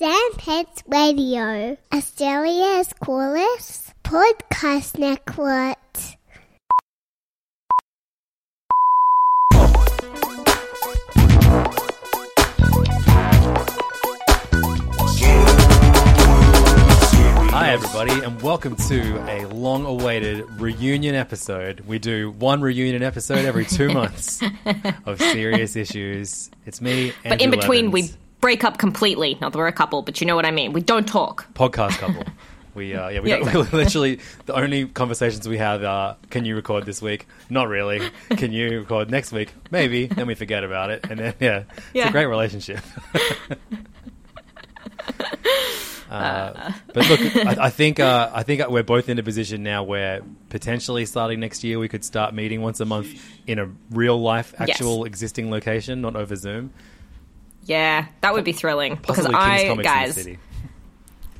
Sanspants Radio, Australia's coolest podcast network. Hi, everybody, and welcome to a long awaited reunion episode. We do one reunion episode every two months of serious issues. It's me, But in between, Evans, we break up completely. Not that we're a couple, but you know what I mean. We don't talk. podcast couple. We, uh, yeah, we Yeah, exactly. literally the only conversations we have are: Can you record this week? Not really. Can you record next week? Maybe. Then we forget about it, and then yeah, it's Yeah. a great relationship. Uh, but look, I, I think uh, I think we're both in a position now where potentially starting next year we could start meeting once a month in a real life, actual existing location, not over Zoom. Yeah, that would be thrilling because Possibly I, guys,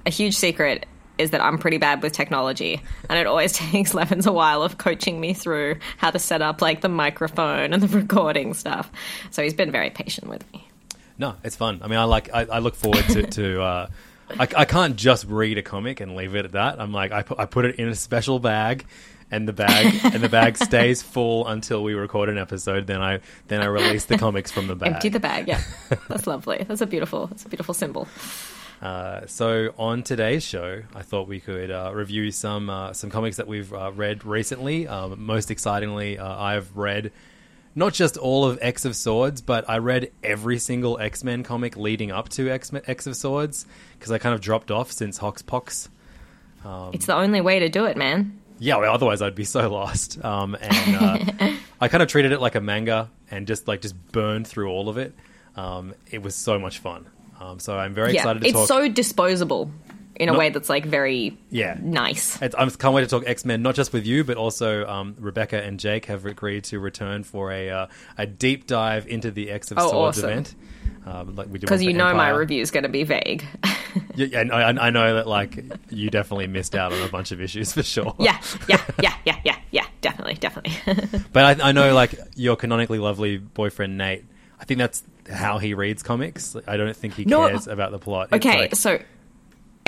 a huge secret is that I'm pretty bad with technology, and it always takes Levins a while of coaching me through how to set up like the microphone and the recording stuff. So he's been very patient with me. No, it's fun. I mean, I like. I, I look forward to. to uh, I, I can't just read a comic and leave it at that. I'm like, I put, I put it in a special bag, and the bag and the bag stays full until we record an episode. Then I then I release the comics from the bag. Empty the bag. Yeah, that's lovely. That's a beautiful. That's a beautiful symbol. Uh, so on today's show, I thought we could uh, review some uh, some comics that we've uh, read recently. Um, most excitingly, uh, I've read not just all of X of Swords, but I read every single X Men comic leading up to X X of Swords because I kind of dropped off since Hoxpox. it's the only way to do it, man. Yeah, well, otherwise I'd be so lost. Um, and uh, I kind of treated it like a manga and just like just burned through all of it. Um, it was so much fun. Um, so I'm very Yeah, excited to it's talk. so disposable in a way that's like very Yeah. nice. It's, I can't wait to talk X Men, not just with you, but also um, Rebecca and Jake have agreed to return for a uh, a deep dive into the X of Oh, Swords awesome. event. Um, like we did Because you know my review is going to be vague. Yeah, yeah, and I, I know that like you definitely missed out on a bunch of issues for sure. yeah, yeah, yeah, yeah, yeah, yeah. Definitely, definitely. But I, I know like your canonically lovely boyfriend Nate. I think that's how he reads comics. I don't think he No, cares about the plot. It's okay, like- so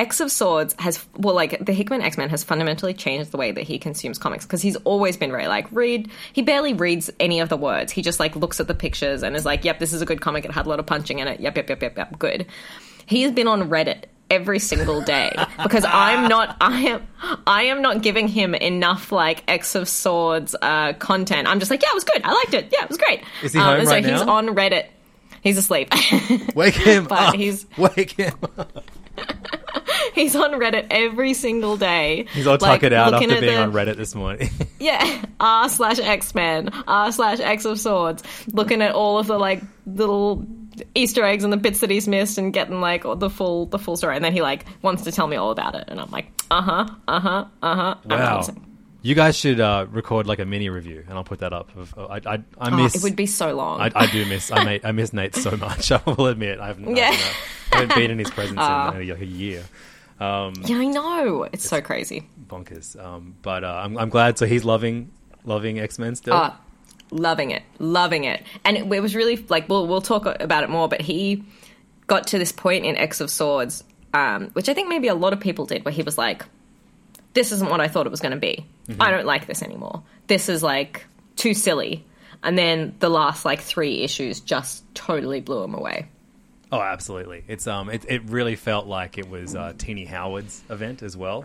X of Swords has well, like the Hickman X Men has fundamentally changed the way that he consumes comics because he's always been very like read. He barely reads any of the words. He just like looks at the pictures and is like, "Yep, this is a good comic. It had a lot of punching in it. Yep, yep, yep, yep, yep. Good." He has been on Reddit every single day because I'm not I am I am not giving him enough like X of Swords uh, content. I'm just like, yeah, it was good. I liked it. Yeah, it was great. Is he Um, home so right he's now? on Reddit. He's asleep. wake him but up. he's- wake him. up. He's on Reddit every single day. He's all like, tuckered out after being the- on Reddit this morning. Yeah, r slash X Men, r slash X of Swords, looking at all of the like little Easter eggs and the bits that he's missed, and getting like the full the full story. And then he like wants to tell me all about it, and I'm like, uh huh, uh huh, uh huh. wow. You guys should uh, record like a mini review, and I'll put that up. I, I, I Oh, miss. it would be so long. I, I do miss. I, may, I miss Nate so much. I will admit. I haven't. Yeah. I, haven't, uh, I haven't been in his presence in uh, like a year. Yeah, I know. It's, so crazy. Bonkers. Um, but uh, I'm, I'm glad. So he's loving loving X Men still. Uh, loving it, loving it, and it, it was really like we'll we'll talk about it more. But he got to this point in X of Swords, um, which I think maybe a lot of people did, where he was like, "This isn't what I thought it was going to be. I don't like this anymore. This is like too silly." And then the last like three issues just totally blew him away. Oh, absolutely. It's um, it, it really felt like it was uh, Tini Howard's event as well,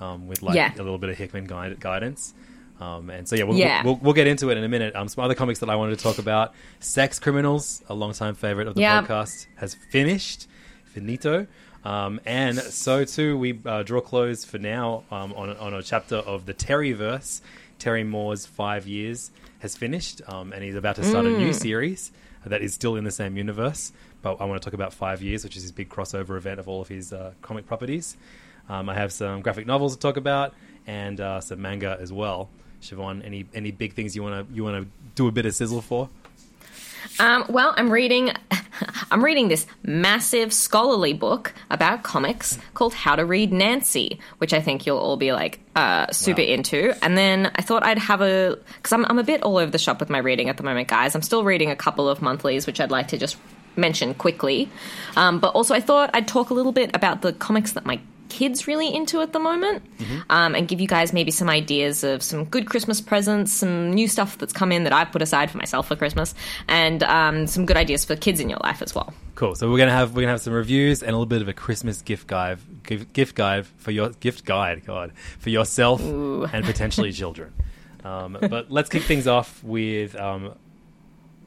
um, with like Yeah. a little bit of Hickman guide, guidance. Um, and so yeah, we'll, Yeah. We'll, we'll get into it in a minute. Um, some other comics that I wanted to talk about: Sex Criminals, a longtime favorite of the Yeah. podcast, has finished, finito. Um, and so too, we uh, draw close for now um, on on a chapter of the Terryverse. Terry Moore's five years has finished, um, and he's about to start a new series that is still in the same universe. But I want to talk about five years, which is his big crossover event of all of his uh, comic properties. Um, I have some graphic novels to talk about and uh, some manga as well. Siobhan, any any big things you want to you want to do a bit of sizzle for? Um, well, I'm reading. I'm reading this massive scholarly book about comics called How to Read Nancy, which I think you'll all be like uh, super Wow. into. And then I thought I'd have a because I'm I'm a bit all over the shop with my reading at the moment, guys. I'm still reading a couple of monthlies, which I'd like to just mention quickly. Um, but also, I thought I'd talk a little bit about the comics that my kids really into at the moment um, and give you guys maybe some ideas of some good christmas presents some new stuff that's come in that i've put aside for myself for christmas and um, some good ideas for kids in your life as well Cool. So we're gonna have we're gonna have some reviews and a little bit of a Christmas gift guide gift, gift guide for your gift guide God for yourself and potentially children. Um, but let's kick things off with um,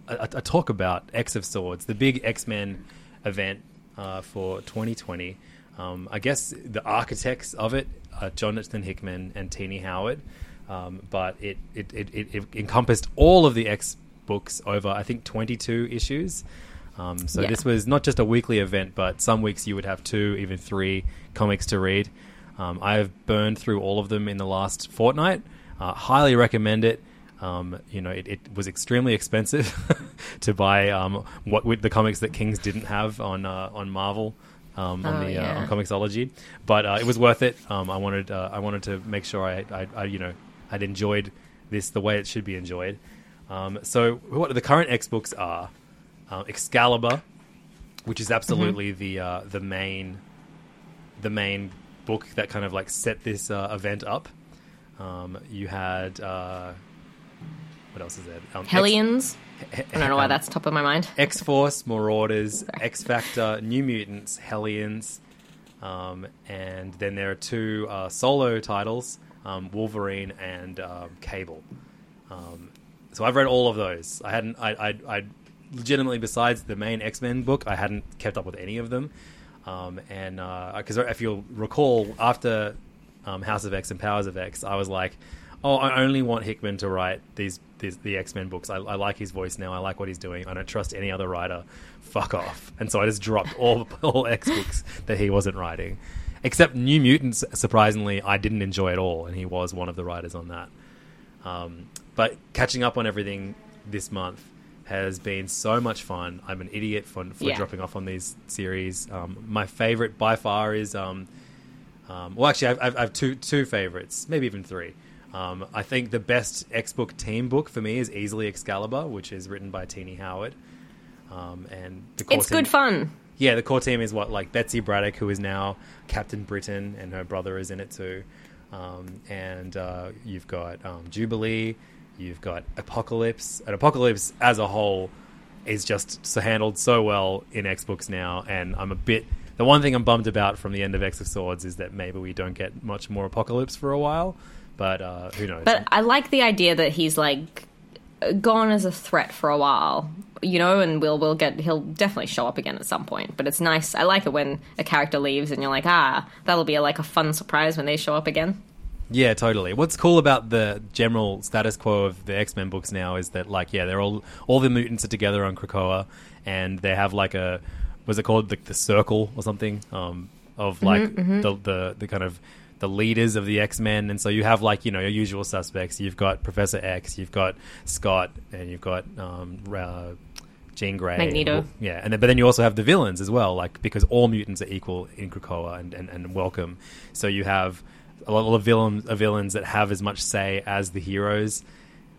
a, a talk about X of Swords, the big X Men event uh, for 2020. Um, I guess the architects of it are Jonathan Hickman and Tini Howard, um, but it it, it, it encompassed all of the X books over I think 22 issues. Um, so Yeah. this was not just a weekly event, but some weeks you would have two, even three comics to read. Um, I have burned through all of them in the last fortnight. Uh, highly recommend it. Um, you know, it, it was extremely expensive to buy um, what with the comics that Kings didn't have on uh, on Marvel. Um, on Oh, the yeah. uh, on Comixology, but uh, it was worth it. Um, I wanted uh, I wanted to make sure I, I, I you know I'd enjoyed this the way it should be enjoyed. Um, so what the current X books are uh, Excalibur, which is absolutely the uh, the main the main book that kind of like set this uh, event up. Um, you had uh, what else is there? Um, hellions He- i don't know why um, that's top of my mind X Force, Marauders, X Factor, New Mutants, Hellions, um, and then there are two uh, solo titles: um, Wolverine and um, Cable. Um, so I've read all of those. I hadn't. I, I, I legitimately, besides the main X Men book, I hadn't kept up with any of them. Um, and because if you'll recall, after um, House of X and Powers of X, I was like, "Oh, I only want Hickman to write these, these the X Men books. I, I like his voice now. I like what he's doing. I don't trust any other writer. Fuck off." And so I just dropped all all X books that he wasn't writing, except New Mutants. Surprisingly, I didn't enjoy at all, and he was one of the writers on that. Um, but catching up on everything this month has been so much fun. I'm an idiot for, for Yeah. dropping off on these series. Um, my favorite by far is, um, um, well, actually, I've, I've, I have two two favorites, maybe even three. Um, I think the best X book team book for me is easily Excalibur, which is written by Tini Howard. Um, and the core it's team- good fun yeah, the core team is what like Betsy Braddock, who is now Captain Britain, and her brother is in it too. Um, and uh, you've got um, Jubilee, you've got Apocalypse, and Apocalypse as a whole is just so handled so well in X books now. And I'm a bit the one thing I'm bummed about from the end of X of Swords is that maybe we don't get much more Apocalypse for a while. But uh, who knows? But I like the idea that he's like gone as a threat for a while, you know, and we'll we'll get he'll definitely show up again at some point. But it's nice. I like it when a character leaves and you're like, ah, that'll be a, like a fun surprise when they show up again. Yeah, totally. What's cool about the general status quo of the X Men books now is that, like, yeah, they're all all the mutants are together on Krakoa, and they have like a was it called like the circle or something um, of like the, the the kind of the leaders of the X Men, and so you have like you know your usual suspects. You've got Professor X, you've got Scott, and you've got um, uh, Jean Grey, Magneto. yeah, and then, but then you also have the villains as well, like because all mutants are equal in Krakoa and, and, and welcome. So you have a lot of villains, uh, villains that have as much say as the heroes.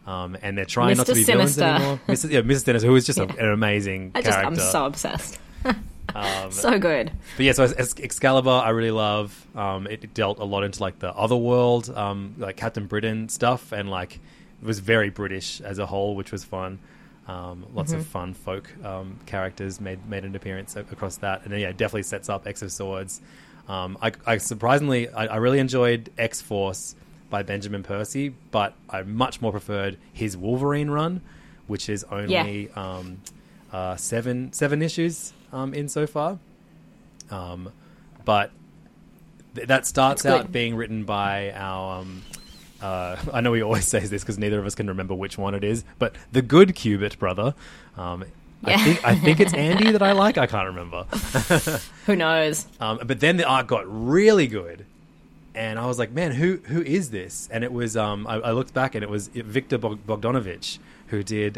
Um, and they're trying not to Mr. be villains anymore. Mrs. Yeah, Mrs. Sinister, who is just a, an amazing I just character. I'm so obsessed. Um, so good. but yeah, so Excalibur, I really love. Um, it dealt a lot into like the other world, um, like Captain Britain stuff, and like it was very British as a whole, which was fun. Um, lots Mm-hmm. of fun folk um, characters made made an appearance across that, and then yeah, definitely sets up X of Swords. Um, I, I surprisingly, I, I really enjoyed X Force by Benjamin Percy, but I much more preferred his Wolverine run, which is only um, uh, seven seven issues um, in so far. Um, but th- that starts That's out good. being written by our. Um, uh, I know we always say this because neither of us can remember which one it is, but the good Kubert brother. Um, I think I think it's Andy that I like. I can't remember. Who knows? Um, but then the art got really good, and I was like, "Man, who who is this?" And it was um, I, I looked back, and it was Victor Bog- Bogdanovic who did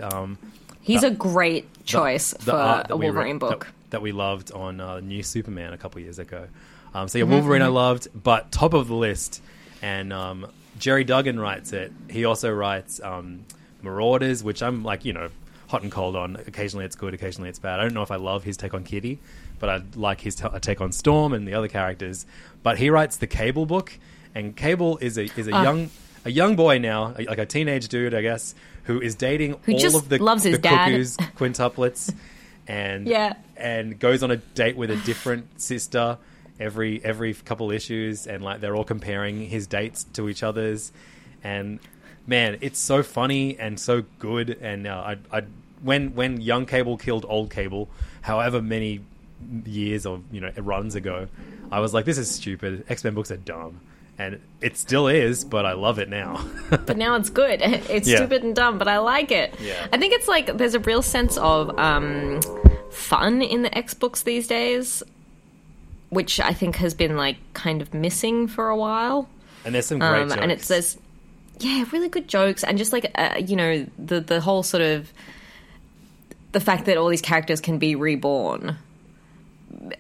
He's a great choice the for art that a we read- Wolverine book. that, that we loved on uh, New Superman a couple years ago. Um, so yeah, Mm-hmm, Wolverine I loved, but top of the list, and um, Gerry Duggan writes it. He also writes um, Marauders, which I'm like you know hot and cold on. Occasionally it's good, occasionally it's bad. I don't know if I love his take on Kitty, but I like his t- take on Storm and the other characters. But he writes the Cable book, and Cable is a is a Ah. young a young boy now, like a teenage dude, I guess, who is dating Who all just of the, loves his the dad. cuckoos quintuplets and Yeah. and goes on a date with a different sister every every couple issues and like they're all comparing his dates to each other's and man it's so funny and so good and uh, I, I when when young cable killed old cable however many years or you know runs ago i was like this is stupid x-men books are dumb and it still is but i love it now but now it's good. It's Yeah. stupid and dumb, but I like it. Yeah. I think it's like there's a real sense of um, fun in the X books these days, which I think has been like kind of missing for a while. and there's some great Um, jokes. and it's there's yeah, really good jokes and just like uh, you know the the whole sort of the fact that all these characters can be reborn.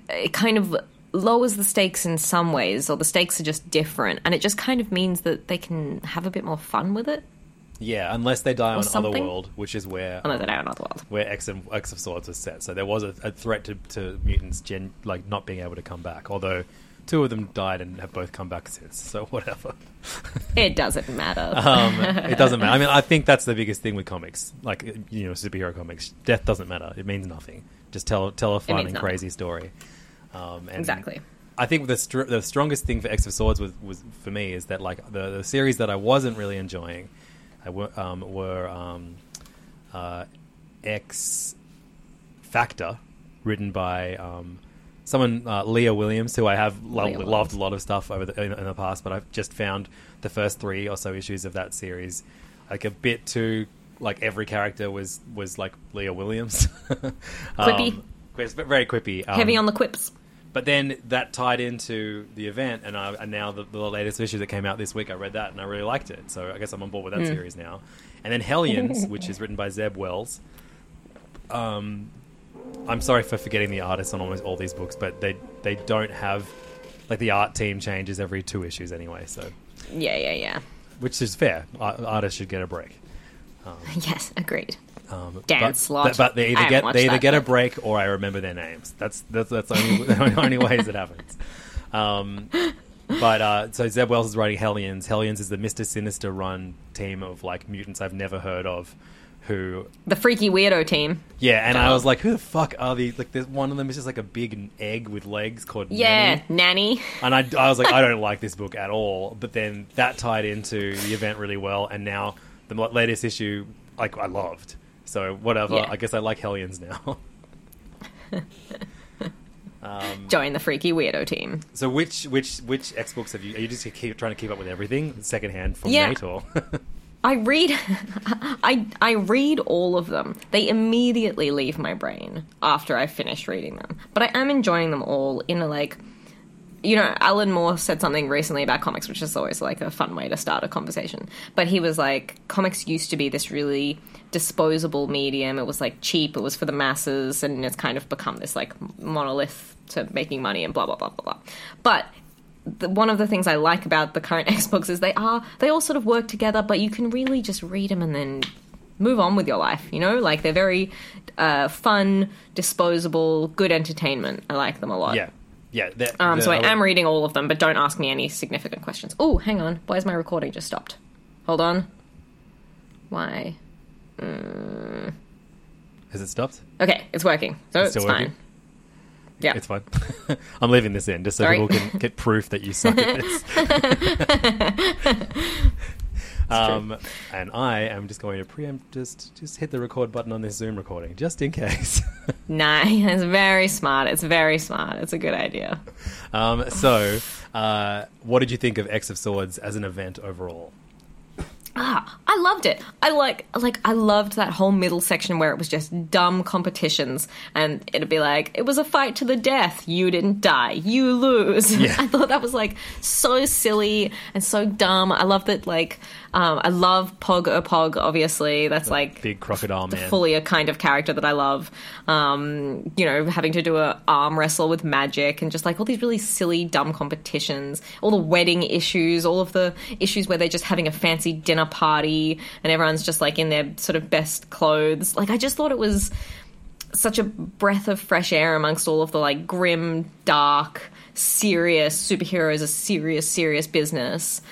It kind of lowers the stakes in some ways, or the stakes are just different, and it just kind of means that they can have a bit more fun with it. yeah unless they die on something. otherworld which is where Although um, they don't know the world. where X and X of Swords was set. So there was a, a threat to, to mutants gen like not being able to come back. Although two of them died and have both come back since. So whatever. It doesn't matter. Um, it doesn't matter. I mean, I think that's the biggest thing with comics, like you know, superhero comics. Death doesn't matter. It means nothing. Just tell tell a fun and nothing. crazy story. Um, and Exactly. I think the str- the strongest thing for X of Swords was, was for me is that like the, the series that I wasn't really enjoying, I w- um, were um, uh, X Factor, written by um, someone uh, Leah Williams, who I have lo- loved Williams. a lot of stuff over the, in, in the past, but I've just found the first three or so issues of that series like a bit too like every character was was like Leah Williams, Quippy. um, very quippy, um, Heavy on the quips. But then that tied into the event, and, I, and now the, the latest issue that came out this week, I read that and I really liked it. So I guess I'm on board with that series now. And then Hellions, which is written by Zeb Wells. Um, I'm sorry for forgetting the artists on almost all these books, but they they don't have like the art team changes every two issues anyway. So Yeah, yeah, yeah. which is fair. Ar- Artists should get a break. Yes, agreed. Um, Dan but. But, they either get they either get a break or I remember their names. That's that's that's the only, the only ways it happens. Um, but uh, so Zeb Wells is writing Hellions. Hellions is the Mister Sinister run team of like mutants I've never heard of. Who The freaky weirdo team. yeah, and I Oh. was like, who the fuck are these? Like, there's one of them is just like a big egg with legs called Nanny? Yeah, Nanny. nanny. And I, I was like, I don't like this book at all. But then that tied into the event really well, and now the latest issue, like I loved. So whatever. Yeah. I guess I like Hellions now. Um, Join the freaky weirdo team. so which which which X books have you? Are you just keep trying to keep up with everything secondhand from Yeah. Nate or? I read I I read all of them. They immediately leave my brain after I finish reading them. But I am enjoying them all in a like you know, Alan Moore said something recently about comics, which is always like a fun way to start a conversation. But he was like, comics used to be this really disposable medium. It was like cheap, it was for the masses, and it's kind of become this like monolith to making money and blah blah blah blah blah. But the, one of the things I like about the current X books is they are they all sort of work together, but you can really just read them and then move on with your life. You know, like they're very uh, fun, disposable, good entertainment. I like them a lot. yeah, yeah. the- Um, the- so I am reading all of them, but don't ask me any significant questions. Oh, hang on. Why is my recording just stopped? Hold on. Why? Mm. Has it stopped? Okay, it's working. So It's it's, fine. working? Yeah. It's fine. I'm leaving this in just so Sorry. people can get proof that you suck at this. um, and I am just going to preempt, just just hit the record button on this Zoom recording, just in case. Nah, it's very smart. It's very smart. It's a good idea. um, so, uh, what did you think of X of Swords as an event overall? Ah, I loved it. I like like I loved that whole middle section where it was just dumb competitions and it'd be like it was a fight to the death. You didn't die. You lose. Yeah. I thought that was like so silly and so dumb. I love that like um, I love Pogg Ur-Pogg obviously. That's like Big crocodile man. fully a kind of character that I love. Um, you know, having to do a arm wrestle with magic and just like all these really silly, dumb competitions, all the wedding issues, all of the issues where they're just having a fancy dinner party and everyone's just like in their sort of best clothes. Like, I just thought it was such a breath of fresh air amongst all of the like grim, dark, serious superheroes, a serious, serious business.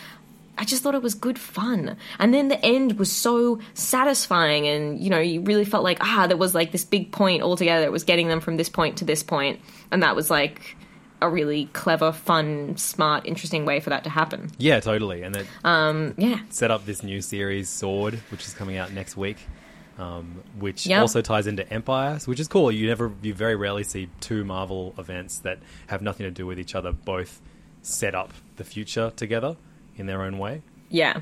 I just thought it was good fun. And then the end was so satisfying and you know, you really felt like ah there was like this big point altogether. It was getting them from this point to this point and that was like a really clever, fun, smart, interesting way for that to happen. Yeah, totally. And it Um yeah. set up this new series, Sword, which is coming out next week. Um, which Yep. also ties into Empyre, which is cool. You never, you very rarely see two Marvel events that have nothing to do with each other both set up the future together in their own way. Yeah.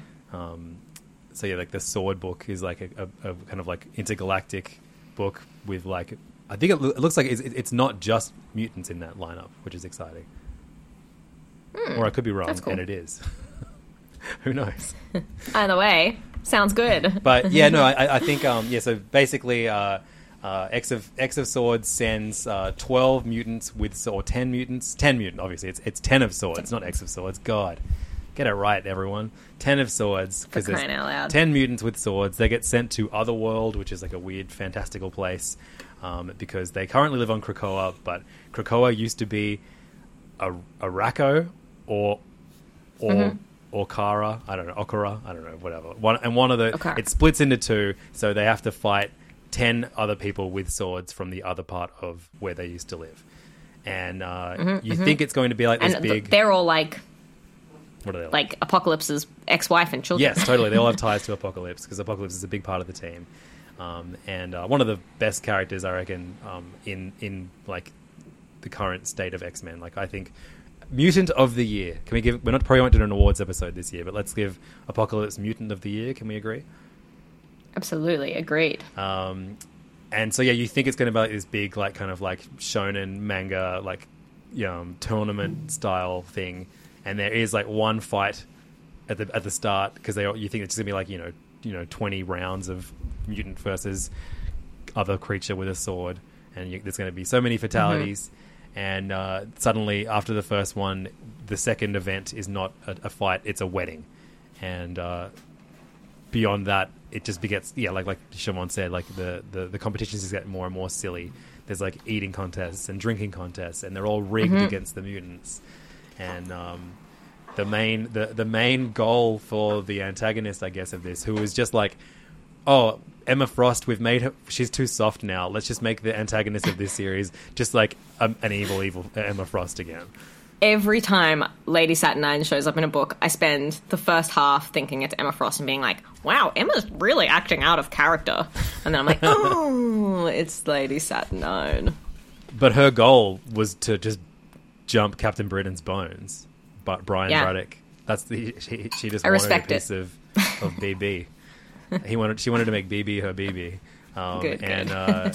So yeah, like the Sword book is like a, a, a kind of like intergalactic book with like I think it, loo- it looks like it's, it's not just mutants in that lineup, which is exciting. or I could be wrong, cool. and it is. Who knows? Either way, sounds good. But yeah, no, I, I think um, yeah. So basically, uh, uh, X of X of Swords sends uh, twelve mutants with or ten mutants, ten mutant. Obviously, it's it's ten of swords, not X of Swords. God, get it right, everyone. Ten of swords because there's crying out loud. ten mutants with swords. They get sent to Otherworld, which is like a weird, fantastical place, um, because they currently live on Krakoa, but Krakoa used to be a Arakko or or Mm-hmm. Okkara. I don't know Okkara. I don't know whatever. One and one of the Okkara. it splits into two, so they have to fight ten other people with swords from the other part of where they used to live. And uh, you think it's going to be like this Mm-hmm, and big? they're all like what are they like Apocalypse's ex-wife and children. Yes, totally. They all have ties to Apocalypse because Apocalypse is a big part of the team, um, and uh, one of the best characters I reckon um, in in like the current state of X Men. Like I think Mutant of the Year. Can we give? We're not probably won't do an awards episode this year, but let's give Apocalypse Mutant of the Year. Can we agree? Absolutely, agreed. Um, and so yeah, you think it's going to be like this big, like kind of like shonen manga, like know, tournament style thing, and there is like one fight at the at the start because they you think it's going to be like you know you know twenty rounds of mutant versus other creature with a sword, and you, there's going to be so many fatalities. And uh, suddenly, after the first one, the second event is not a, a fight; it's a wedding, and uh, beyond that, it just begets yeah, like like Siobhan said, like the, the, the competitions just get more and more silly. There's like eating contests and drinking contests, and they're all rigged against the mutants. And um, the main the the main goal for the antagonist, I guess, of this, who is just like, oh, Emma Frost, we've made her. She's too soft now. Let's just make the antagonist of this series just like um, an evil, evil Emma Frost again. Every time Lady Saturnyne shows up in a book, I spend the first half thinking it's Emma Frost and being like, "Wow, Emma's really acting out of character," and then I'm like, "Oh, it's Lady Saturnyne." But her goal was to just jump Captain Britain's bones. But Brian Yeah. Braddock, that's the she, she just I wanted a it. piece of of BB. he wanted she wanted to make BB her BB, um, Good, good. and uh,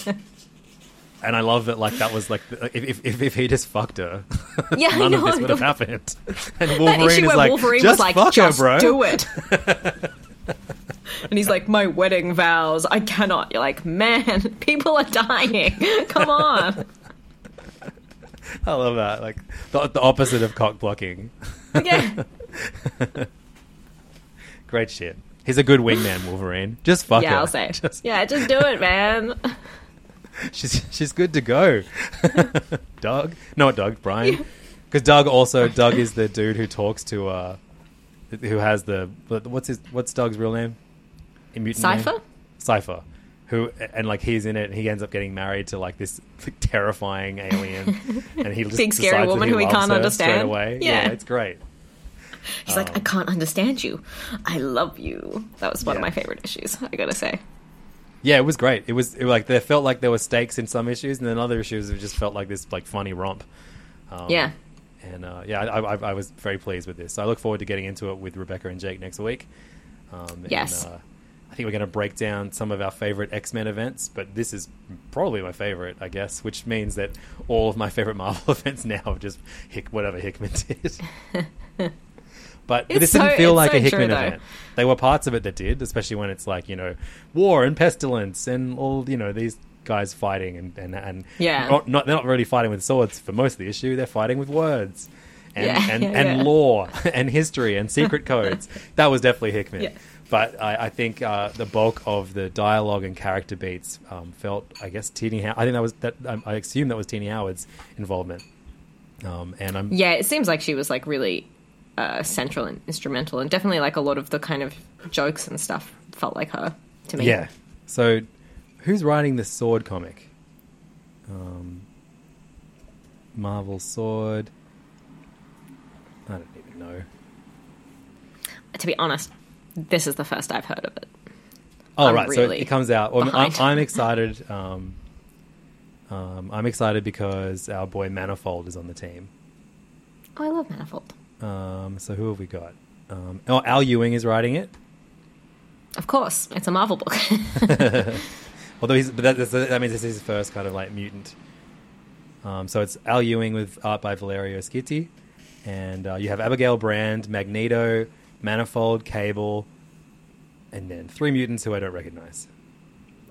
and I love that like that was like if if, if he just fucked her, Yeah, none of this would have happened. And Wolverine is like, Wolverine just was like, fuck "Just her, bro. do it," and he's like, "My wedding vows, I cannot." You're like, "Man, people are dying. Come on." I love that. Like the, the opposite of cock blocking. Yeah, Great shit. He's a good wingman, Wolverine. Just fuck her. yeah, I'll say. Just- Yeah, just do it, man. She's she's good to go. Doug, not Doug, Brian, because Doug also Doug is the dude who talks to uh, who has the what's his what's Doug's real name? In Mutant name? Cypher? Cipher, who and like he's in it and he ends up getting married to like this like, terrifying alien and he just Big, scary woman who he can't understand. straight away Yeah. it's great He's like, I can't understand you. I love you. That was one of my favorite issues. I gotta say. yeah it was great it was, it was like there felt like there were stakes in some issues and then other issues it just felt like this like funny romp um, yeah. and uh, yeah I, I, I was very pleased with this so I look forward to getting into it with Rebecca and Jake next week um, Yes. and, uh, I think we're going to break down some of our favorite X Men events, but this is probably my favorite, I guess, which means that all of my favorite Marvel events now are just Hick, whatever Hickman did. but, but this didn't feel like so a Hickman true, event. There were parts of it that did, especially when it's like you know war and pestilence and all you know these guys fighting and and, and Yeah. not, not they're not really fighting with swords for most of the issue. They're fighting with words. And, Yeah, and, yeah, and yeah. law and history and secret codes. That was definitely Hickman. But I, I think uh, the bulk of the dialogue and character beats um, felt, I guess, Tini. How- I think that was that. Um, I assume that was Tini Howard's involvement. Um, and I'm Yeah, it seems like she was like really uh, central and instrumental, and definitely like a lot of the kind of jokes and stuff felt like her to me. yeah. So, who's writing the Sword comic? Um, Marvel Sword. I don't even know. To be honest, this is the first I've heard of it. Oh I'm right, so it comes out. Well, I'm. I'm excited. Um, um, I'm excited because our boy Manifold is on the team. Oh, I love Manifold. Um, so who have we got? Um, oh, Al Ewing is writing it. Of course, it's a Marvel book. Although he's, but that, that means this is his first kind of like mutant. Um, so it's Al Ewing with art by Valerio Schitti, and uh, you have Abigail Brand, Magneto, Manifold, Cable, and then three mutants who I don't recognize: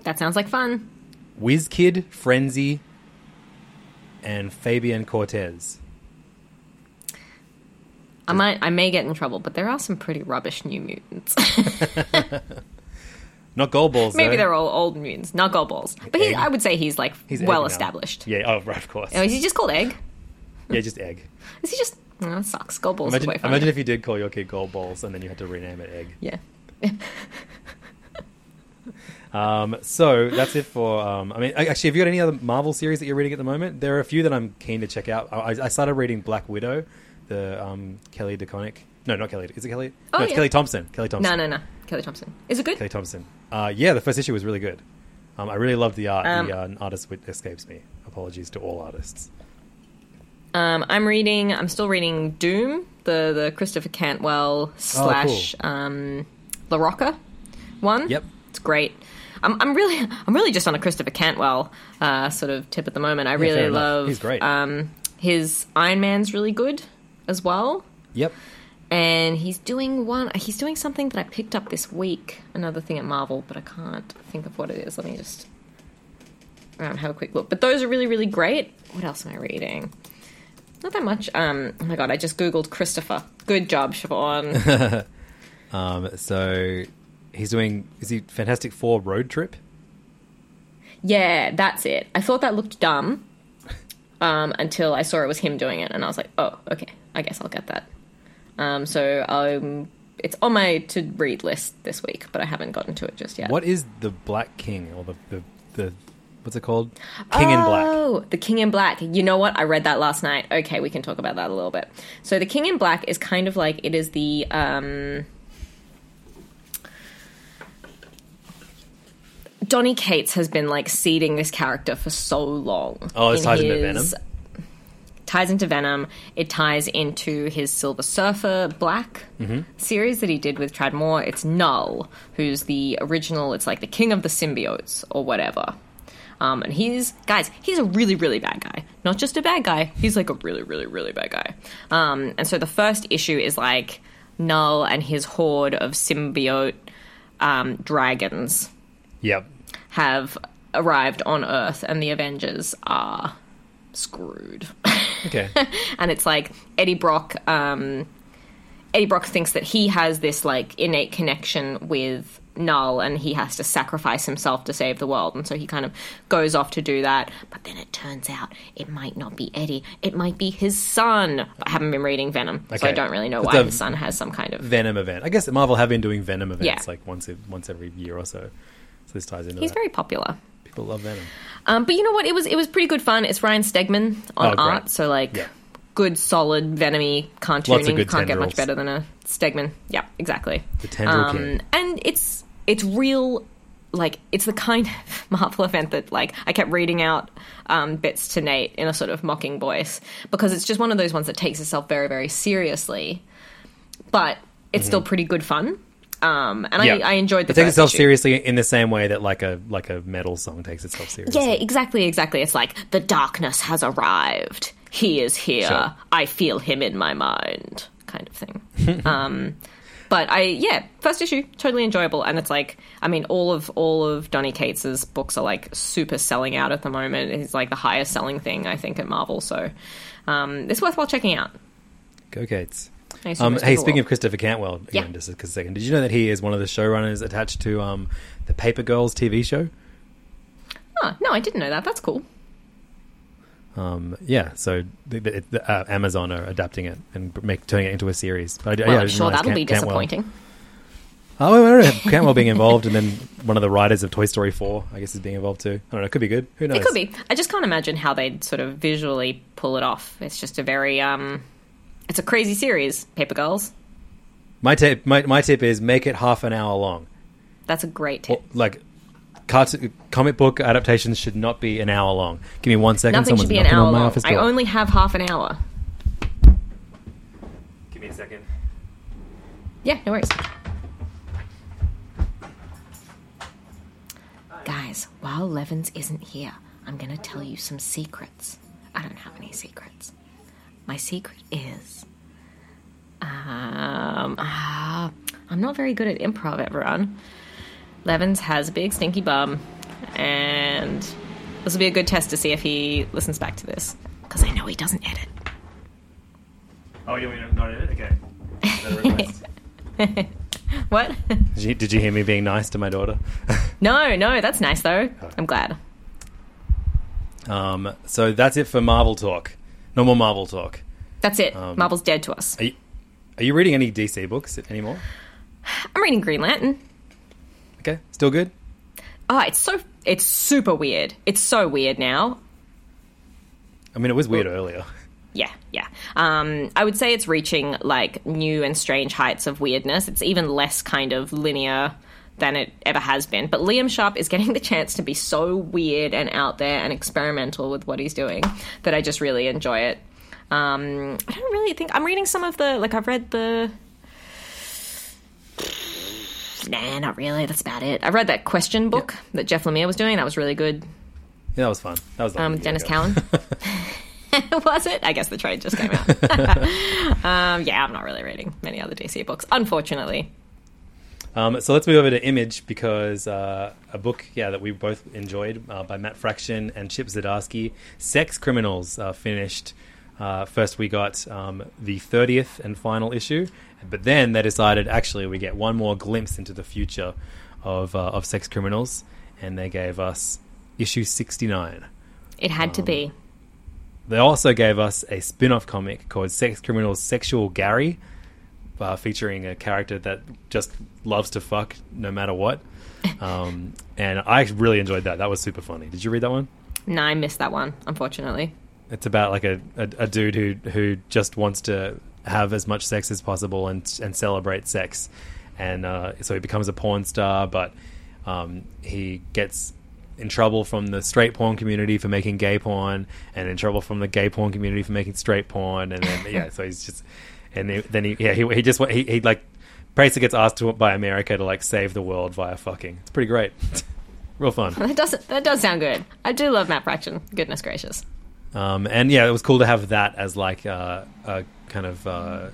that sounds like fun. WizKid, Frenzy, and Fabian Cortez. I might, I may get in trouble, but there are some pretty rubbish new mutants. Not Goldballs. Maybe though. they're all old mutants, not Goldballs. But he, I would say he's like He's well established. Yeah. Oh, right. Of course. Oh, is he just called Egg? yeah, just egg. Is he just? That sucks. Goldballs Imagine, are way funnier. imagine if you did call your kid Goldballs and then you had to rename it egg. Yeah. Um, so that's it for. Um, I mean, actually, have you got any other Marvel series that you're reading at the moment? There are a few that I'm keen to check out. I, I started reading Black Widow, the um, Kelly DeConnick. No, not Kelly. Is it Kelly? Oh, no, it's yeah. Kelly Thompson. Kelly Thompson. No, no, no. Kelly Thompson. Is it good? Kelly Thompson. Uh, yeah, the first issue was really good. Um, I really loved the art. Um, the uh, artist escapes me. Apologies to all artists. Um, I'm reading. I'm still reading Doom, the the Christopher Cantwell slash um, Larroca one. Yep. it's great. I'm, I'm really, I'm really just on a Christopher Cantwell uh, sort of tip at the moment. I fair really love. He's great. Um, his Iron Man's really good as well, Yep. and he's doing one. He's doing something that I picked up this week. Another thing at Marvel, but I can't think of what it is. Let me just um, have a quick look. But those are really, really great. What else am I reading? Not that much. Um, oh my god, I just googled Christopher. Good job, Siobhan. Um, so he's doing. Is he Fantastic Four road trip? yeah, that's it. I thought that looked dumb um, until I saw it was him doing it, and I was like, oh, okay, I guess I'll get that. Um, so um, it's on my to read list this week, but I haven't gotten to it just yet. What is the Black King or the the, the what's it called? King in Black. Oh, the King in Black. You know what? I read that last night. Okay, we can talk about that a little bit. So the King in Black is kind of like it is the um Donny Cates has been like seeding this character for so long. Oh, in ties into Venom? Ties into Venom. It ties into his Silver Surfer Black Mm-hmm. series that he did with Tradd Moore. It's Knull, who's the original. It's like the king of the symbiotes or whatever. Um, and he's guys, he's a really, really bad guy. Not just a bad guy. He's like a really, really, really bad guy. Um, and so the first issue is like Knull and his horde of symbiote um, dragons Yep. have arrived on Earth, and the Avengers are screwed. Okay. and it's like Eddie Brock. Um, Eddie Brock thinks that he has this like innate connection with Knull, and he has to sacrifice himself to save the world, and so he kind of goes off to do that. But then it turns out it might not be Eddie; it might be his son. I haven't been reading Venom, so I don't really know why the- his son has some kind of Venom event. I guess Marvel have been doing Venom events Yeah. like once once every year or so. So this ties into He's that. very popular. People love Venom. Um, but you know what? It was it was pretty good fun. It's Ryan Stegman on Oh, art, so like Yeah. Good, solid, venomy of you can't get much better than a Stegman. Yeah, exactly. The tendril Um, king. and it's it's real. Like it's the kind of Marvel event that like I kept reading out um, bits to Nate in a sort of mocking voice because it's just one of those ones that takes itself very very seriously, but it's still pretty good fun. Um, and I, I enjoyed the It takes itself issue. seriously in the same way that like a like a metal song takes itself seriously. Yeah, exactly, exactly. It's like the darkness has arrived. He is here. Sure. I feel him in my mind, kind of thing. um, but I, yeah, first issue totally enjoyable, and it's like, I mean, all of all of Donny Cates's books are like super selling out at the moment. It's like the highest selling thing I think at Marvel, so um, it's worthwhile checking out. Go Cates. Um, hey, speaking of Christopher Cantwell, Yeah. again, just a second. Did you know that he is one of the showrunners attached to um, the Paper Girls TV show? oh, no, I didn't know that. That's cool. Um, yeah, so the, the, the, uh, Amazon are adapting it and make, turning it into a series. But I, Well, yeah, I'm sure that'll Cant- be Cantwell- disappointing. Oh, I don't know. Cantwell being involved, and then one of the writers of Toy Story 4, I guess, is being involved too. I don't know. It could be good. Who knows? It could be. I just can't imagine how they'd sort of visually pull it off. It's just a very um it's a crazy series, Paper Girls. My tip, my, my tip is make it half an hour long. That's a great tip. Like, cart- comic book adaptations should not be an hour long. Give me one second. Nothing should Someone's be an knocking hour on my long. office I door. only have half an hour. Give me a second. Yeah, no worries. Guys, while Levins isn't here, I'm gonna tell you some secrets. I don't have any secrets. My secret is um ah, I'm not very good at improv, everyone. Levins has a big stinky bum, and this will be a good test to see if he listens back to this. Because I know he doesn't edit. Oh, you mean not in it? Okay. What? did, you, did you hear me being nice to my daughter? no, no, that's nice though. I'm glad. um, so that's it for Marvel talk. No more Marvel talk. That's it. Um, Marvel's dead to us. Are you, are you reading any DC books anymore? I'm reading Green Lantern. Okay, still good. Oh, it's so it's super weird. It's so weird now. I mean, it was weird earlier. Yeah, yeah. Um, I would say it's reaching like new and strange heights of weirdness. It's even less kind of linear than it ever has been. But Liam Sharp is getting the chance to be so weird and out there and experimental with what he's doing that I just really enjoy it. Um, I don't really think I'm reading some of the like I've read the. Nah, not really. That's about it. I read that question book that Jeff Lemire was doing. That was really good. Yeah, that was fun. That was Um, Dennis. Cowan. was it? I guess the trade just came out. um, yeah, I'm not really reading many other DC books, unfortunately. Um, so let's move over to Image because uh, a book, yeah, that we both enjoyed uh, by Matt Fraction and Chip Zdarsky, Sex Criminals, uh, finished. Uh, first, we got um, the 30th and final issue, but then they decided actually we get one more glimpse into the future of, uh, of Sex Criminals, and they gave us issue 69. It had Um, to be. They also gave us a spin off comic called Sex Criminals Sexual Gary, uh, featuring a character that just loves to fuck no matter what. Um, and I really enjoyed that. That was super funny. Did you read that one? No, I missed that one, unfortunately. It's about like a, a, a dude who who just wants to have as much sex as possible and and celebrate sex, and uh, so he becomes a porn star, but um, he gets in trouble from the straight porn community for making gay porn, and in trouble from the gay porn community for making straight porn, and then yeah, so he's just and he, then he yeah he he just he, he like basically gets asked to, by America to like save the world via fucking. It's pretty great, real fun. That does that does sound good. I do love Matt Fraction. Goodness gracious. Um, and yeah, it was cool to have that as like uh, a kind of uh,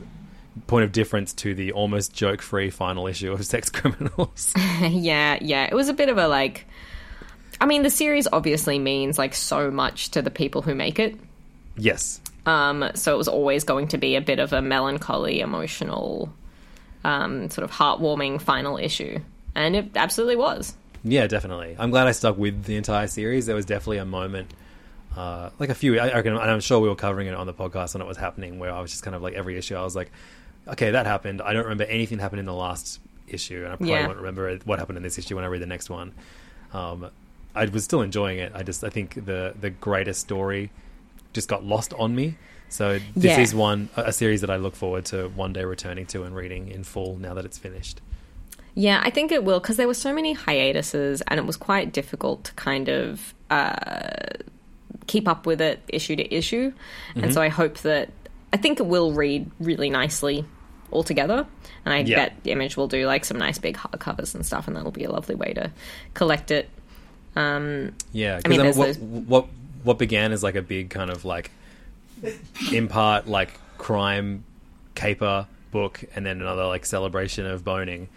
point of difference to the almost joke-free final issue of Sex Criminals. yeah, yeah. It was a bit of a like. I mean, the series obviously means like so much to the people who make it. yes, Um, so it was always going to be a bit of a melancholy, emotional, um, sort of heartwarming final issue, and it absolutely was. yeah, definitely. I'm glad I stuck with the entire series. There was definitely a moment, uh, like a few. I, I reckon, and I'm sure we were covering it on the podcast when it was happening, where I was just kind of like every issue, I was like, okay, that happened. I don't remember anything happened in the last issue, and I probably Yeah. won't remember what happened in this issue when I read the next one. Um, I was still enjoying it. I just I think the the greatest story just got lost on me. So this Yeah. is one a a series that I look forward to one day returning to and reading in full now that it's finished. Yeah, I think it will because there were so many hiatuses and it was quite difficult to kind of uh, keep up with it issue to issue. Mm-hmm. And so I hope that I think it will read really nicely altogether. And I Yeah. bet Image will do like some nice big hardcovers and stuff, and that'll be a lovely way to collect it. Um, Yeah, I mean, because there's what, those- what what began as like a big kind of like in part like crime caper book, and then another like celebration of boning.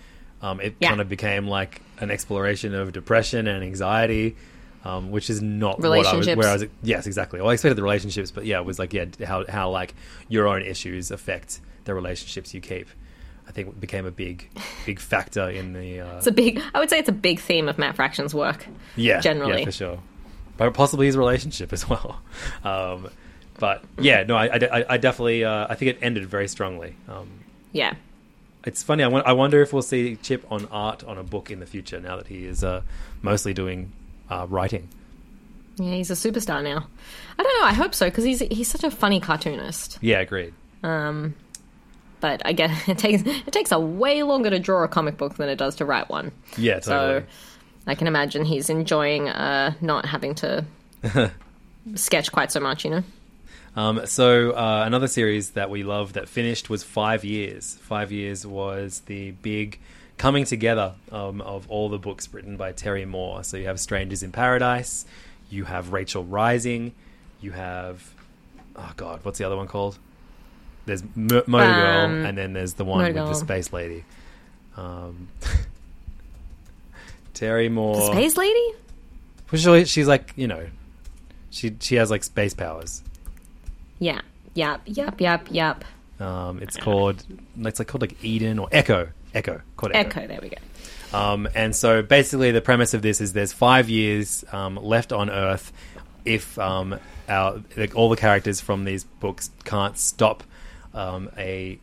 Um, it Yeah. kind of became like an exploration of depression and anxiety, um, which is not what I was. Relationships. Where I was, yes, exactly. Well, I expected the relationships, but yeah, it was like yeah, how how like your own issues affect the relationships you keep. I think became a big big factor in the uh, it's a big, I would say it's a big theme of Matt Fraction's work. yeah, generally. yeah, for sure. But possibly his relationship as well. Um, but yeah, no, I, I, I definitely, uh, I think it ended very strongly. Um, Yeah. it's funny. I, wonder if we'll see Chip on art on a book in the future now that he is uh, mostly doing uh, writing. Yeah, he's a superstar now. I don't know. I hope so because he's he's such a funny cartoonist. Yeah, agreed. But I guess it takes it takes a way longer to draw a comic book than it does to write one. Yeah, totally. So I can imagine he's enjoying uh, not having to sketch quite so much. You know. Um, so uh, another series that we love that finished was Five Years. Five Years was the big coming together um, of all the books written by Terry Moore. So you have Strangers in Paradise, you have Rachel Rising, you have oh god, what's the other one called? There's M- Motor Girl, Um, and then there's the one with the space lady. Um, Terry Moore. The Space Lady. Well, she- she's like you know, she she has like space powers. Yeah. Yep. Yep. Yep. Yep. Um, it's called it's like called like Eden or Echo. Echo. Called Echo. Echo. There we go. Um, and so basically, the premise of this is there's five years um, left on Earth if um, our like, all the characters from these books can't stop um, a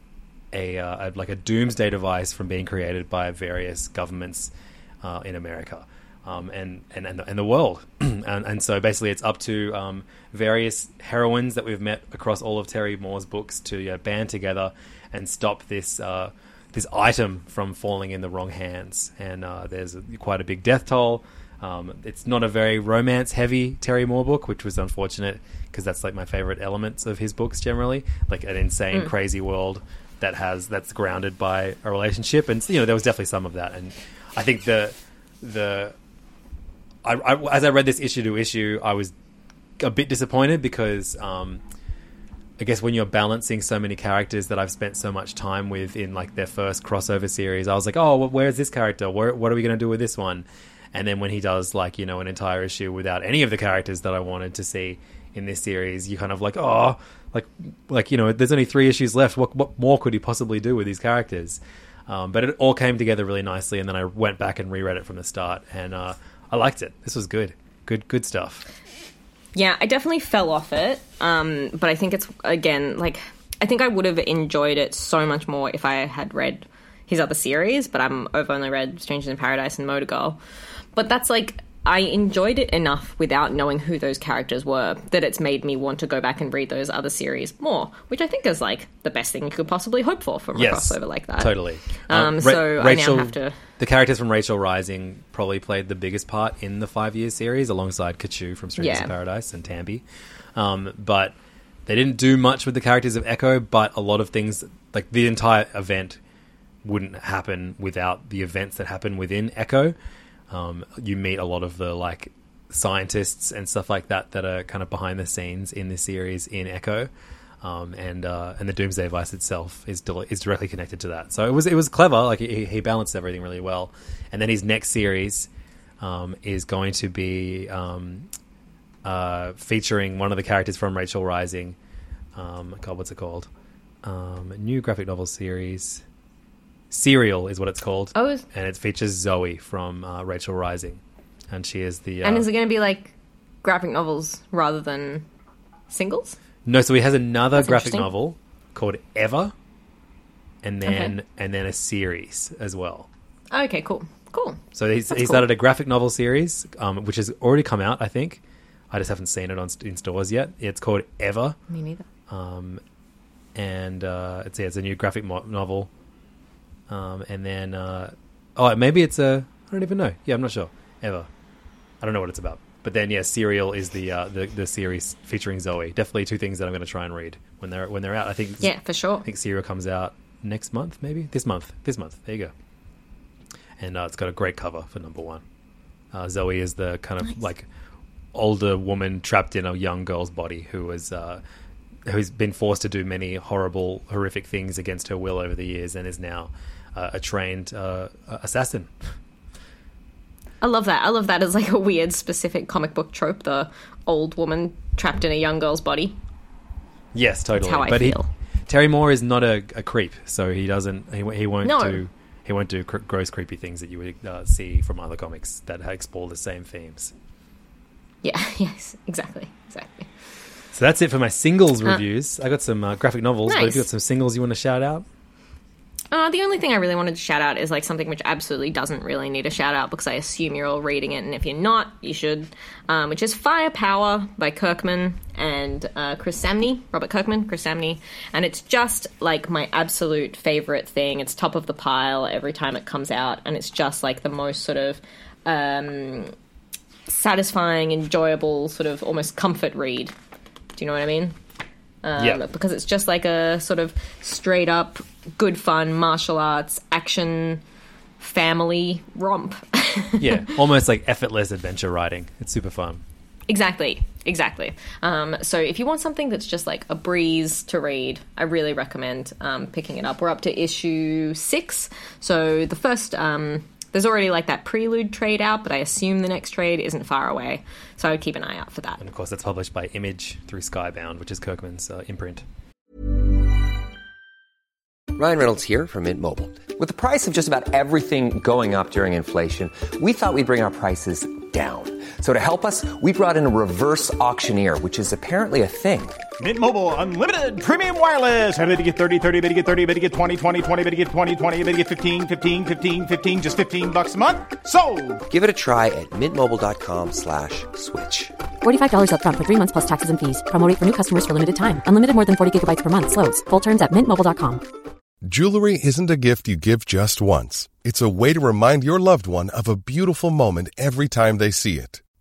a, uh, a like a doomsday device from being created by various governments uh, in America. Um, and, and, and, the, and the world. and, and so basically, it's up to um, various heroines that we've met across all of Terry Moore's books to uh, band together and stop this uh, this item from falling in the wrong hands. And uh, there's a, quite a big death toll. Um, it's not a very romance heavy Terry Moore book, which was unfortunate because that's like my favorite elements of his books generally, like an insane, crazy world that has that's grounded by a relationship. And you know, there was definitely some of that. And I think the the I, I, as I read this issue to issue, I was a bit disappointed because um, I guess when you're balancing so many characters that I've spent so much time with in like their first crossover series, I was like, oh, where's this character? Where, what are we going to do with this one? And then when he does like you know an entire issue without any of the characters that I wanted to see in this series, you kind of like, oh, like like you know, there's only three issues left. What what more could he possibly do with these characters? Um, but it all came together really nicely, and then I went back and reread it from the start, and uh, I liked it. This was good, good, good stuff. Yeah, I definitely fell off it. Um, but I think it's again like I think I would have enjoyed it so much more if I had read his other series. But I'm I've only read Strangers in Paradise and Motor Girl. But that's like I enjoyed it enough without knowing who those characters were that it's made me want to go back and read those other series more, which I think is like the best thing you could possibly hope for from a crossover like that. Totally. Um, Ra- so I now have to. The characters from Rachel Rising probably played the biggest part in the five year series, alongside Katchoo from Strangers Yeah. in Paradise and Tambi. Um, but they didn't do much with the characters of Echo. But a lot of things, like the entire event, wouldn't happen without the events that happen within Echo. Um, you meet a lot of the like scientists and stuff like that that are kind of behind the scenes in this series in Echo. Um, and uh, and the Doomsday device itself is del- is directly connected to that. So it was it was clever. Like he, he balanced everything really well. And then his next series um, is going to be um, uh, featuring one of the characters from Rachel Rising. Um, God, what's it called? Um, new graphic novel series. Serial is what it's called. Oh, is- and it features Zoe from uh, Rachel Rising, and she is the. Uh, And is it going to be like graphic novels rather than singles? No, so he has another That's graphic interesting. novel called Ever, and then Okay. and then a series as well. Okay, cool, Cool. So he's, That's he cool. started a graphic novel series, um, which has already come out. I think. I just haven't seen it on in stores yet. It's called Ever, Me neither. and uh, it's yeah, it's a new graphic mo- novel. Um, and then uh, oh, maybe it's a I don't even know. Yeah, I'm not sure. Ever, I don't know what it's about. But then yeah, Serial is the uh, the the series featuring Zoe. Definitely two things that I'm going to try and read when they're when they're out. I think Yeah, for sure. I think Serial comes out next month, maybe this month. This month, there you go. And uh, it's got a great cover for number one. Uh, Zoe is the kind of like older woman trapped in a young girl's body who was uh, who's been forced to do many horrible, horrific things against her will over the years, and is now uh, a trained uh, assassin. I love that. I love that as like a weird specific comic book trope. The old woman trapped in a young girl's body. Yes, totally. how I but feel. He, Terry Moore is not a, a creep, so he doesn't. He, he won't No. do. He won't do cr- gross, creepy things that you would uh, see from other comics that explore the same themes. Yeah. Yes. Exactly. Exactly. So that's it for my singles Uh, reviews. I got some uh, graphic novels, but Nice. if you got some singles you want to shout out, Uh, the only thing I really wanted to shout out is like something which absolutely doesn't really need a shout out because I assume you're all reading it, and if you're not, you should. Um, which is Firepower by Kirkman and uh, Chris Samnee, Robert Kirkman, Chris Samnee, and it's just like my absolute favorite thing. It's top of the pile every time it comes out, and it's just like the most sort of um, satisfying, enjoyable, sort of almost comfort read. Do you know what I mean? Um, Yeah. Because it's just like a sort of straight up good fun martial arts action family romp. yeah, almost like effortless adventure writing. It's super fun. exactly, exactly. Um, so if you want something that's just like a breeze to read, I really recommend um, picking it up. We're up to issue six. So the first. Um, there's already like that prelude trade out, but I assume the next trade isn't far away. So I would keep an eye out for that. And of course, that's published by Image through Skybound, which is Kirkman's uh, imprint. Ryan Reynolds here from Mint Mobile. With the price of just about everything going up during inflation, we thought we'd bring our prices down. So to help us, we brought in a reverse auctioneer, which is apparently a thing. Mint Mobile unlimited premium wireless. Ready to get 30, 30, bit to get 30, bit to get 20, 20, 20, bit to get 20, 20, bit to get 15, 15, 15, 15 just 15 bucks a month. So, Give it a try at mintmobile.com slash switch. $45 upfront for three months plus taxes and fees. Promo for new customers for limited time. Unlimited more than 40 gigabytes per month. Slows. Full terms at mintmobile.com. Jewelry isn't a gift you give just once. It's a way to remind your loved one of a beautiful moment every time they see it.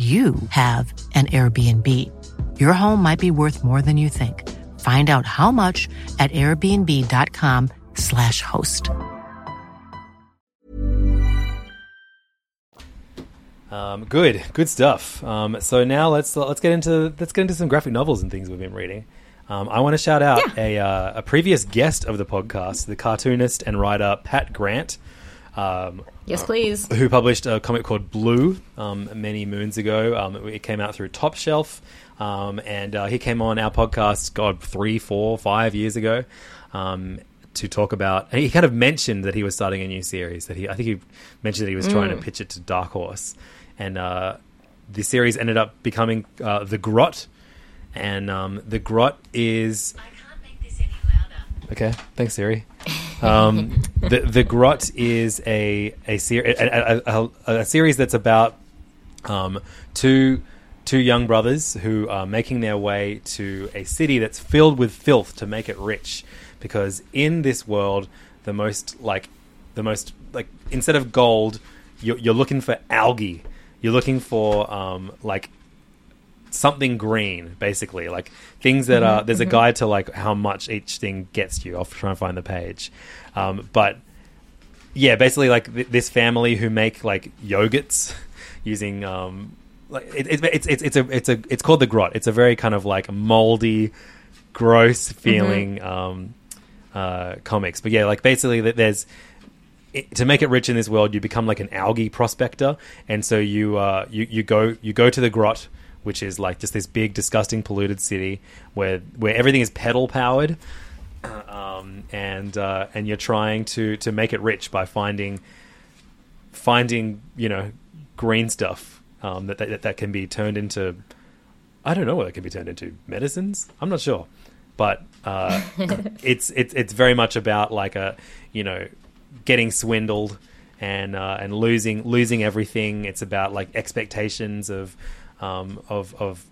you have an Airbnb. Your home might be worth more than you think. Find out how much at airbnb.com/slash host. Um, good, good stuff. Um, so now let's let's get into let's get into some graphic novels and things we've been reading. Um, I want to shout out a uh, a previous guest of the podcast, the cartoonist and writer Pat Grant. Um, Yes, please. who published a comic called Blue um, many moons ago. Um, it came out through Top Shelf, um, and uh, he came on our podcast, God, three, four, five years ago, um, to talk about. and He kind of mentioned that he was starting a new series. That he, I think he mentioned that he was trying to pitch it to Dark Horse, and uh, the series ended up becoming uh, The Grot, and um, The Grot is. Okay, thanks, Siri. Um, the the Grot is a a, ser- a, a, a, a series that's about um, two two young brothers who are making their way to a city that's filled with filth to make it rich, because in this world, the most like the most like instead of gold, you're, you're looking for algae. You're looking for um, like something green, basically, like things that Mm-hmm, are. There's a guide to like how much each thing gets you. I'll try and find the page, um, but yeah, basically like th- this family who make like yogurts using um like it, it, it's it's it's a it's a it's called the grot. It's a very kind of like moldy, gross feeling um uh comics. But yeah, like basically that there's it, to make it rich in this world, you become like an algae prospector, and so you uh you you go you go to the grot. Which is like just this big, disgusting, polluted city where where everything is pedal powered, um, and uh, and you're trying to to make it rich by finding finding you know green stuff um, that, that that can be turned into I don't know what it can be turned into medicines. I'm not sure, but uh, it's it's it's very much about like a you know getting swindled and uh, and losing losing everything. It's about like expectations of um, of of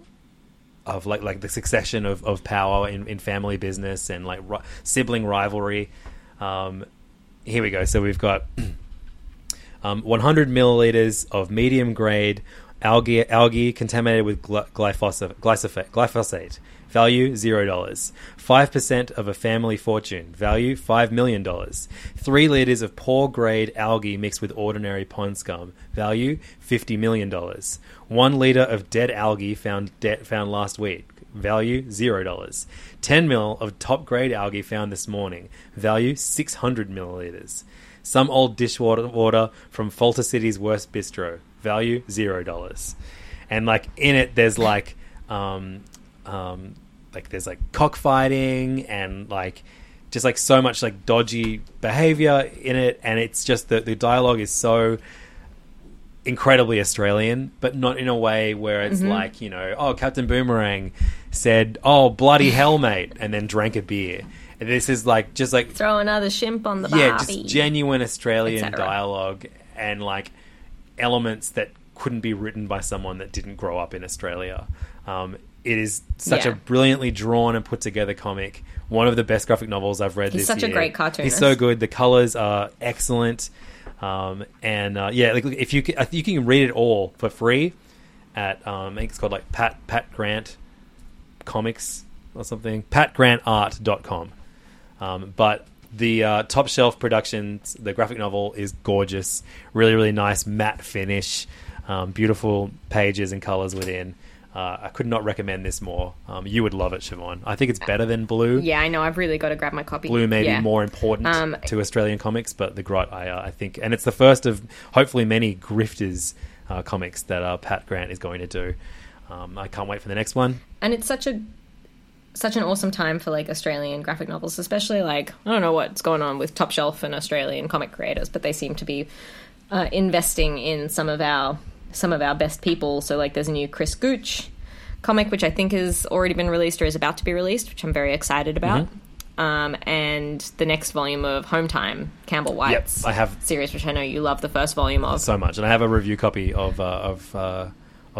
of like like the succession of, of power in, in family business and like ri- sibling rivalry. Um, here we go. So we've got um, 100 milliliters of medium grade algae algae contaminated with glyphosate, glyphosate, glyphosate. Value zero dollars. Five percent of a family fortune. Value five million dollars. Three liters of poor grade algae mixed with ordinary pond scum. Value fifty million dollars. One liter of dead algae found de- found last week. Value zero dollars. Ten mil of top grade algae found this morning. Value six hundred milliliters. Some old dishwater water from Falter City's worst bistro. Value zero dollars. And like in it, there's like, um, um, like there's like cockfighting and like just like so much like dodgy behavior in it, and it's just the the dialogue is so incredibly Australian, but not in a way where it's like, you know, oh, Captain Boomerang said, oh, bloody hell, mate, and then drank a beer. And this is like, just like, Throw another shimp on the yeah, barbie. just genuine Australian dialogue and like elements that couldn't be written by someone that didn't grow up in Australia. Um, it is such a brilliantly drawn and put together comic. One of the best graphic novels I've read He's such a great cartoonist. He's so good. The colors are excellent. Um, and uh, yeah, like if you can, you can read it all for free at um, I think it's called like Pat Pat Grant Comics or something. PatGrantArt.com. Um, but the uh, top shelf productions, the graphic novel is gorgeous, really really nice matte finish, um, beautiful pages and colors within. Uh, I could not recommend this more. Um, you would love it, Siobhan. I think it's better than Blue. Yeah, I know. I've really got to grab my copy. Blue may yeah. be more important Um, to Australian comics, but the Grot, I, uh, I think, and it's the first of hopefully many grifters uh, comics that uh, Pat Grant is going to do. Um, I can't wait for the next one. and it's such a such an awesome time for like Australian graphic novels, especially like I don't know what's going on with Top Shelf and Australian comic creators, but they seem to be uh, investing in some of our some of our best people. So like, there's a new Chris Gooch comic, which I think has already been released or is about to be released, which I'm very excited about. Mm-hmm. Um, and the next volume of Home Time, Campbell Whyte's I have- series, which I know you love the first volume of. so much, and I have a review copy of uh, of uh,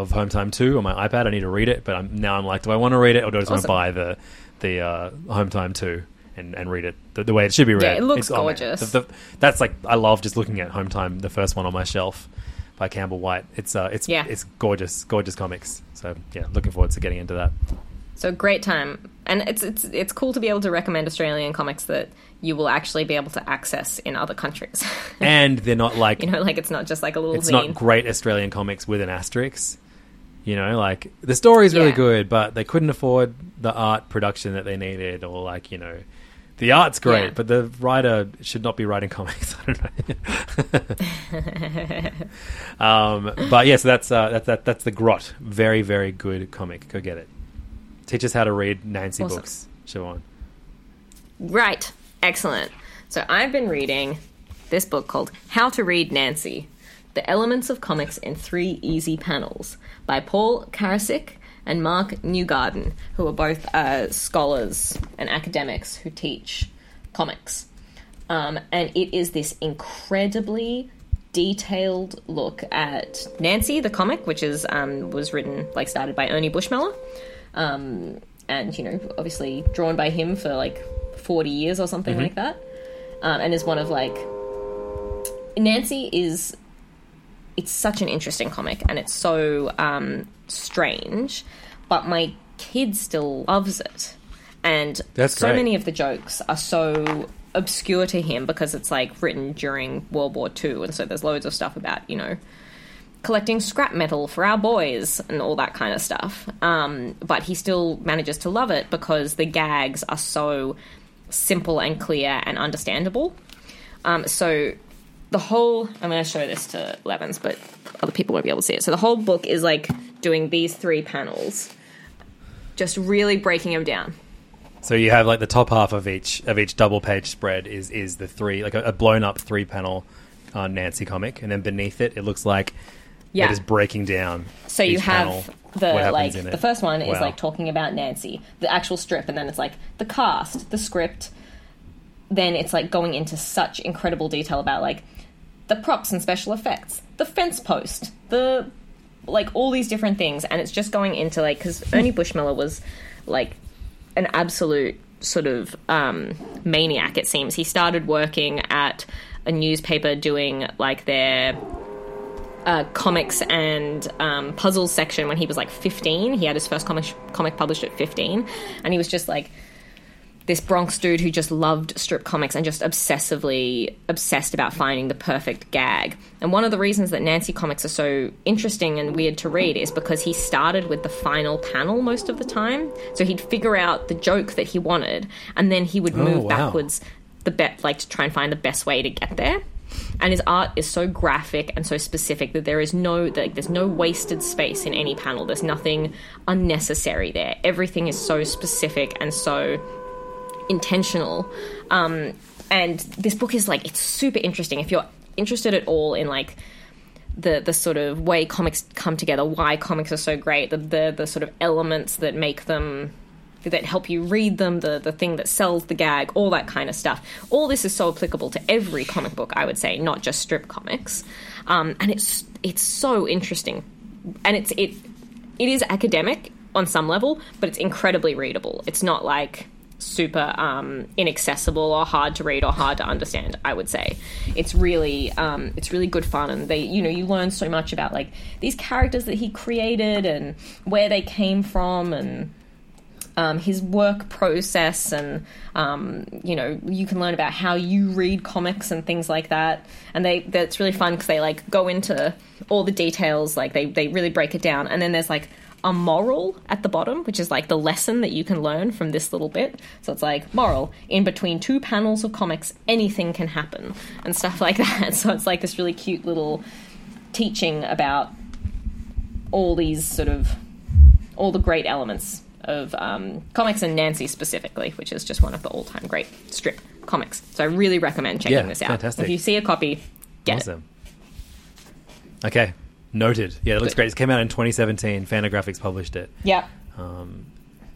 of Home Time Two on my iPad. I need to read it, but I'm, now I'm like, do I want to read it or do I just want to buy the the uh, Home Time Two and, and read it the, the way it should be read? Yeah, it looks It's- oh, gorgeous. The- the- that's like I love just looking at Home Time, the first one on my shelf by Campbell Whyte. It's uh, it's Yeah. it's gorgeous, gorgeous comics. So yeah, looking forward to getting into that. So great time, and it's it's it's cool to be able to recommend Australian comics that you will actually be able to access in other countries. And they're not like you know, like it's not just like a little it's zine. not great Australian comics with an asterisk. You know, like the story's really Yeah. good, but they couldn't afford the art production that they needed, or like you know, the art's great, Yeah. but the writer should not be writing comics. I don't know. um, but yes, that's uh, that's that, that's the Grot. Very very good comic. Go get it. Teach us how to read Nancy Awesome. books. Siobhan. Right. Excellent. So I've been reading this book called How to Read Nancy The Elements of Comics in Three Easy Panels by Paul Karasik and Mark Newgarden, who are both uh, scholars and academics who teach comics. Um, and it is this incredibly detailed look at Nancy, the comic, which is um, was written like started by Ernie Bushmiller, um, and you know obviously drawn by him for like forty years or something like that, um, and is one of like Nancy is it's such an interesting comic and it's so um, strange. but my kid still loves it. And That's so great. many of the jokes are so obscure to him because it's like written during World War II, and so there's loads of stuff about, you know, collecting scrap metal for our boys and all that kind of stuff. Um, but he still manages to love it because the gags are so simple and clear and understandable. Um, so the whole I'm going to show this to Levins, but other people won't be able to see it. So the whole book is like doing these three panels, just really breaking them down. So you have like the top half of each of each double page spread is is the three like a, a blown up three panel uh, Nancy comic, and then beneath it it looks like Yeah. it is breaking down. So you have the like it. the first one is like talking about Nancy, the actual strip, and then it's like the cast, the script. Then it's like going into such incredible detail about like the props and special effects, the fence post, the like all these different things, and it's just going into like because Ernie Bushmiller was like an absolute sort of um, maniac. It seems he started working at a newspaper doing like their uh, comics and um, puzzles section when he was like 15. He had his first comic comic published at 15, and he was just like this Bronx dude who just loved strip comics and just obsessively obsessed about finding the perfect gag. And one of the reasons that Nancy comics are so interesting and weird to read is because he started with the final panel most of the time. So he'd figure out the joke that he wanted, and then he would Oh, move wow. backwards the bet like to try and find the best way to get there. And his art is so graphic and so specific that there is no like there's no wasted space in any panel. There's nothing unnecessary there. Everything is so specific and so intentional. Um, and this book is like it's super interesting. If you're interested at all in like the the sort of way comics come together, why comics are so great, the the, the sort of elements that make them that help you read them, the the thing that sells the gag, all that kind of stuff. All this is so applicable to every comic book, I would say, not just strip comics. Um, and it's it's so interesting, and it's it it is academic on some level, but it's incredibly readable. It's not like super um, inaccessible or hard to read or hard to understand. I would say it's really um, it's really good fun, and they you know you learn so much about like these characters that he created and where they came from and um, his work process and um, you know you can learn about how you read comics and things like that and they that's really fun because they like go into all the details like they, they really break it down and then there's like a moral at the bottom which is like the lesson that you can learn from this little bit so it's like moral in between two panels of comics anything can happen and stuff like that so it's like this really cute little teaching about all these sort of all the great elements of um, comics and Nancy specifically, which is just one of the all-time great strip comics. So I really recommend checking Yeah, this out. fantastic. If you see a copy, get it. Okay, noted. Yeah, it looks great. It came out in 2017. Fantagraphics published it. Yeah.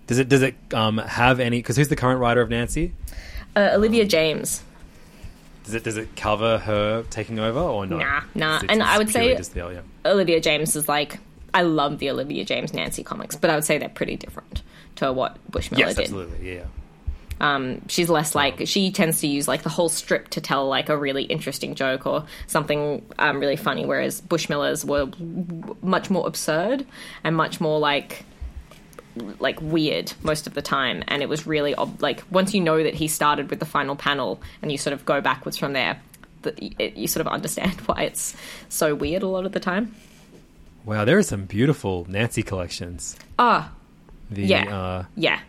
Does it does it um, have any? Because who's the current writer of Nancy? Uh, Olivia Jaimes. Does it does it cover her taking over or not? Nah, nah. It's- And I would say- the, yeah. Olivia Jaimes is like I love the Olivia Jaimes Nancy comics, but I would say they're pretty different to what Bushmiller yes, did. absolutely, yeah. Um, she's less like she tends to use like the whole strip to tell like a really interesting joke or something um, really funny, whereas Bushmiller's were much more absurd and much more like like weird most of the time. And it was really ob- like once you know that he started with the final panel and you sort of go backwards from there, that it, you sort of understand why it's so weird a lot of the time. Wow, there are some beautiful Nancy collections. Ah, The, yeah, uh, yeah.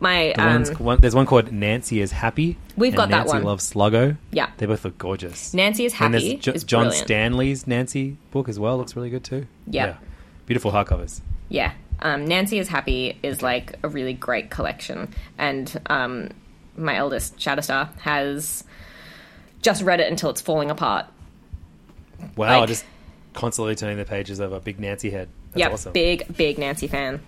My the um, one, there's one called Nancy is Happy. We've and got that Nancy one. loves Sluggo. Yeah. they both look gorgeous. Nancy is and happy. there's Jo- is John brilliant. Stanley's Nancy book as well. Looks really good too. Yeah. yeah. beautiful hardcovers. Yeah. Um, Nancy is Happy is like a really great collection. And um, my eldest, Shatterstar, has just read it until it's falling apart. Wow, Like- just constantly turning the pages over. Big Nancy head. That's yep. awesome. Big, big Nancy fan.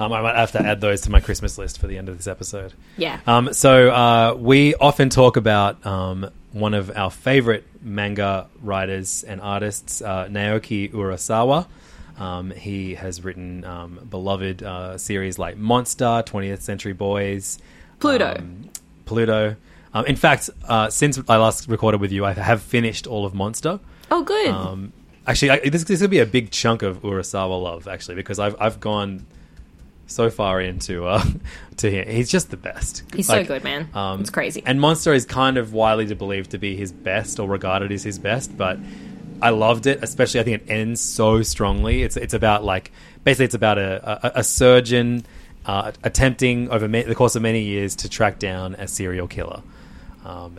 Um, I might have to add those to my Christmas list for the end of this episode. Yeah. Um, so uh, we often talk about um, one of our favorite manga writers and artists, uh, Naoki Urasawa. Um, he has written um, beloved uh, series like Monster, 20th Century Boys, Pluto. um, Pluto. Um, in fact, uh, since I last recorded with you, I have finished all of Monster. oh, good. Um, actually, I, this this could be a big chunk of Urasawa love actually because I've I've gone so far into uh, to him. He's just the best. He's so good, man. It's crazy. Um, And Monster is kind of widely believed to be his best or regarded as his best, but I loved it. Especially, I think it ends so strongly. It's it's about like basically it's about a a, a surgeon uh, attempting over ma- the course of many years to track down a serial killer. Um,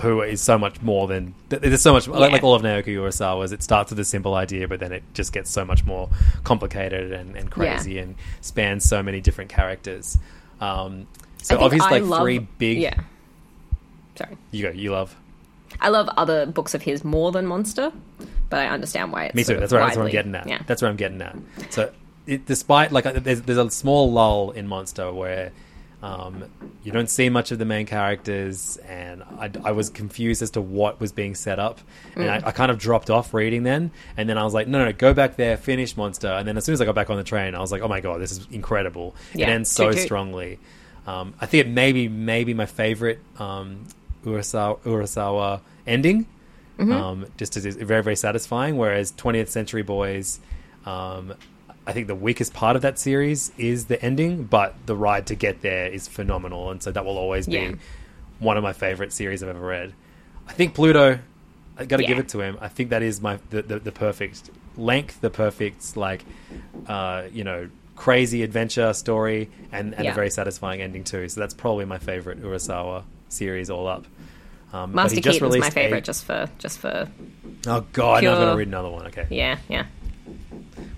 who is so much more than there's so much like, Yeah. like all of Naoki Urasawa's. It starts with a simple idea, but then it just gets so much more complicated and, and crazy and spans so many different characters. Um, so obviously, I like love- three big. Yeah. Sorry. You go. You love. I love other books of his more than Monster, but I understand why it's Me too. That's where, that's where I'm getting at. Yeah. That's where I'm getting at. So, it, despite like there's, there's a small lull in Monster where um, you don't see much of the main characters, and I, I was confused as to what was being set up, and Mm. I, I kind of dropped off reading then, and then I was like, no, no, no, go back there, finish Monster, and then as soon as I got back on the train, I was like, oh my god, this is incredible. Yeah, it ends so toot strongly. Um, I think it may be maybe my favorite um, Urasawa, Urasawa ending Mm-hmm. um, just as it's very very satisfying. Whereas 20th Century Boys, um, I think the weakest part of that series is the ending, but the ride to get there is phenomenal, and so that will always be Yeah. one of my favorite series I've ever read. I think Pluto. I got to give it to him. I think that is my the, the, the perfect length, the perfect like uh, you know crazy adventure story, and, and Yeah. a very satisfying ending too. So that's probably my favorite Urasawa series all up. Um, but Master Keaton's my released a- favorite, just for just for Oh god, now I'm Pure- gonna read another one. Okay. yeah, yeah.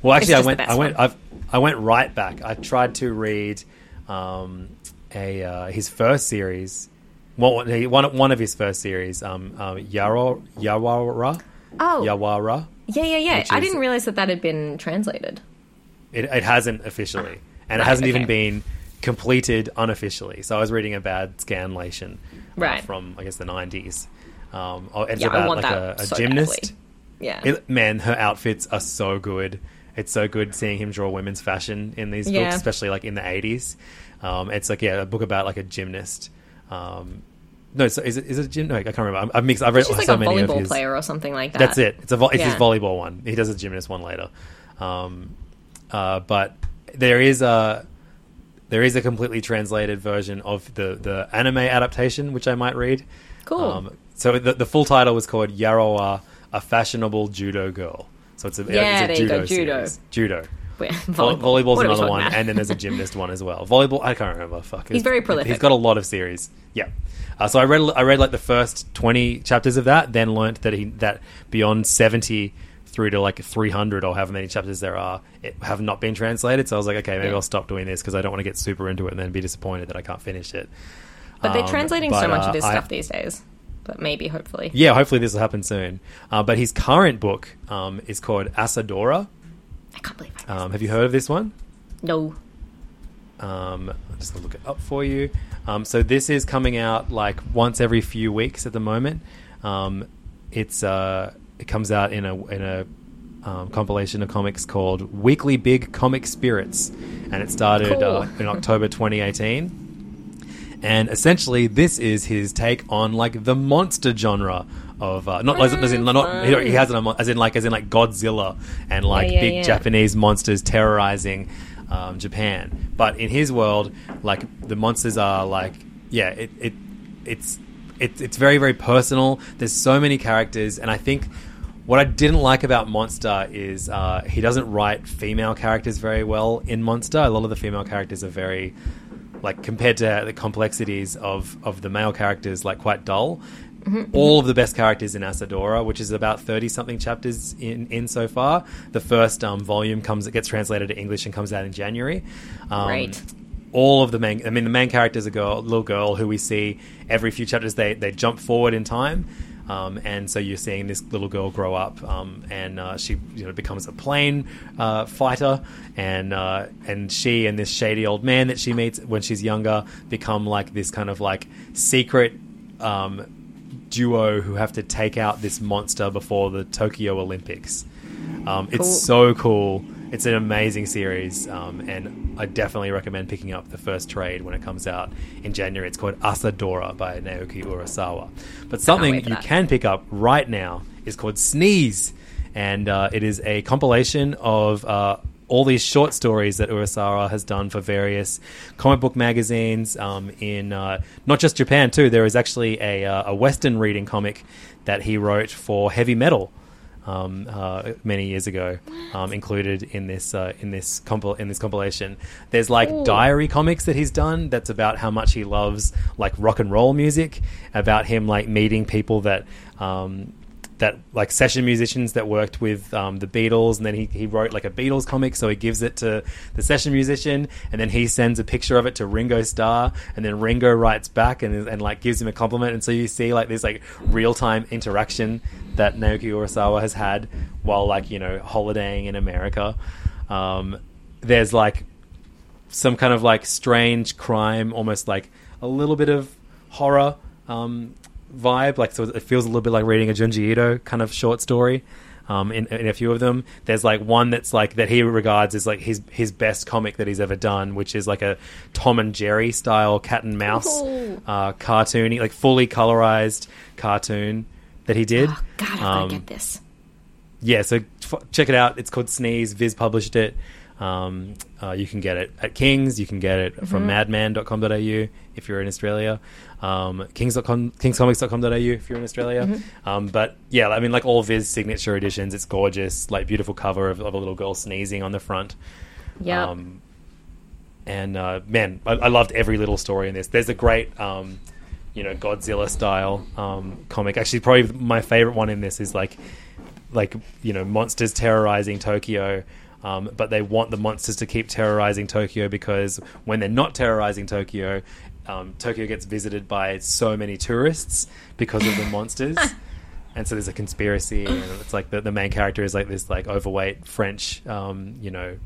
Well, actually, I went. I went. I've, I went right back. I tried to read um, a uh, his first series. One, one, one of his first series. Um, um, Yaro, Yawara. Oh. Yawara. Yeah, yeah, yeah. I is- didn't realize that that had been translated. It, it hasn't officially, and it hasn't even been completed unofficially. So I was reading a bad scanlation uh, Right. from I guess the nineties. Um, oh, it's Yeah, about like a, a so gymnast. badly. Yeah. It, man, her outfits are so good. It's so good seeing him draw women's fashion in these Yeah. books, especially like in the eighties. Um, it's like yeah, a book about like a gymnast. Um, no, so is it is it a gym? No, I can't remember. I've mixed. I've read She's like so a many volleyball player or something like that. That's it. It's a vo- it's his volleyball one. He does a gymnast one later. Um, uh, but there is a there is a completely translated version of the the anime adaptation, which I might read. Cool. Um, so the the full title was called Yarowa, a fashionable judo girl. So it's a, Yeah, it's a there you judo go, judo. series. Judo. Wait, volleyball. Volleyball's another one, and then there's a gymnast one as well. Volleyball, I can't remember. Fuck, He's very prolific. He's got a lot of series. Yeah. Uh, so I read I read like the first twenty chapters of that, then learnt that he that beyond seventy through to like three hundred or however many chapters there are it, have not been translated. So I was like, okay, maybe Yeah. I'll stop doing this because I don't want to get super into it and then be disappointed that I can't finish it. But they're Um, translating but, so much uh, of his I- stuff these days. But maybe, hopefully. Yeah, hopefully this will happen soon. Uh, but his current book um, is called Asadora. I can't believe I Um, have you heard of this one? No. Um, I'm just gonna look it up for you. Um, so this is coming out like once every few weeks at the moment. Um, it's uh, it comes out in a in a um, compilation of comics called Weekly Big Comic Spirits, and it started Cool. uh, in October 2018. And essentially, this is his take on like the monster genre of uh, not as, as in not he, has as in like as in like Godzilla and like yeah, big yeah. Japanese monsters terrorizing um, Japan. But in his world, like the monsters are like yeah, it, it it's it, it's very very personal. There's so many characters, and I think what I didn't like about Monster is uh, he doesn't write female characters very well in Monster. A lot of the female characters are very like compared to the complexities of of the male characters, like quite dull. All of the best characters in Asadora, which is about thirty something chapters in in so far. The first um, volume comes, it gets translated to English and comes out in January. Um, Right. All of the main, I mean, the main character is a girl, little girl who we see every few chapters. They they jump forward in time. Um, and so you're seeing this little girl grow up, um, and uh, she you know becomes a plane uh, fighter, and uh, and she and this shady old man that she meets when she's younger become like this kind of like secret um, duo who have to take out this monster before the Tokyo Olympics. Um, it's Cool. so cool. It's an amazing series, um, and I definitely recommend picking up the first trade when it comes out in January. It's called Asadora by Naoki Urasawa. But something you can pick up right now is called Sneeze, and uh, it is a compilation of. Uh, all these short stories that Urasawa has done for various comic book magazines um, in uh, not just Japan too. There is actually a, uh, a Western reading comic that he wrote for heavy metal um, uh, many years ago, um, included in this uh, in this compil- in this compilation. There's like diary comics that he's done that's about how much he loves like rock and roll music, about him like meeting people that. Um, that like session musicians that worked with um, the Beatles, and then he, he wrote like a Beatles comic, so he gives it to the session musician, and then he sends a picture of it to Ringo Starr, and then Ringo writes back and, and like gives him a compliment, and so you see like this like real time interaction that Naoki Urasawa has had while like you know holidaying in America. Um, there's like some kind of like strange crime, almost like a little bit of horror um, vibe. Like, so it feels a little bit like reading a Junji Ito kind of short story. Um, in, in a few of them, there's like one that's like that he regards as like his his best comic that he's ever done, which is like a Tom and Jerry style cat and mouse uh, cartoony, like fully colorized cartoon that he did. Oh, God, I've Um, got to get this. yeah, so f- check it out. It's called Sneeze. Viz published it. Um, uh, you can get it at Kings. You can get it from madman.com.au if you're in Australia. Um, Kings.com, kingscomics.com.au if you're in Australia. Um, but yeah, I mean, like all Viz signature editions, it's gorgeous. Like beautiful cover of, of a little girl sneezing on the front. Yeah. Um, and uh, man, I, I loved every little story in this. There's a great, um, you know, Godzilla style um, comic. Actually, probably my favorite one in this is like, like you know, monsters terrorizing Tokyo. Um, but they want the monsters to keep terrorizing Tokyo because when they're not terrorizing Tokyo, um, Tokyo gets visited by so many tourists because of the monsters. And so there's a conspiracy, and it's like the, the main character is like this like overweight French, um, you know,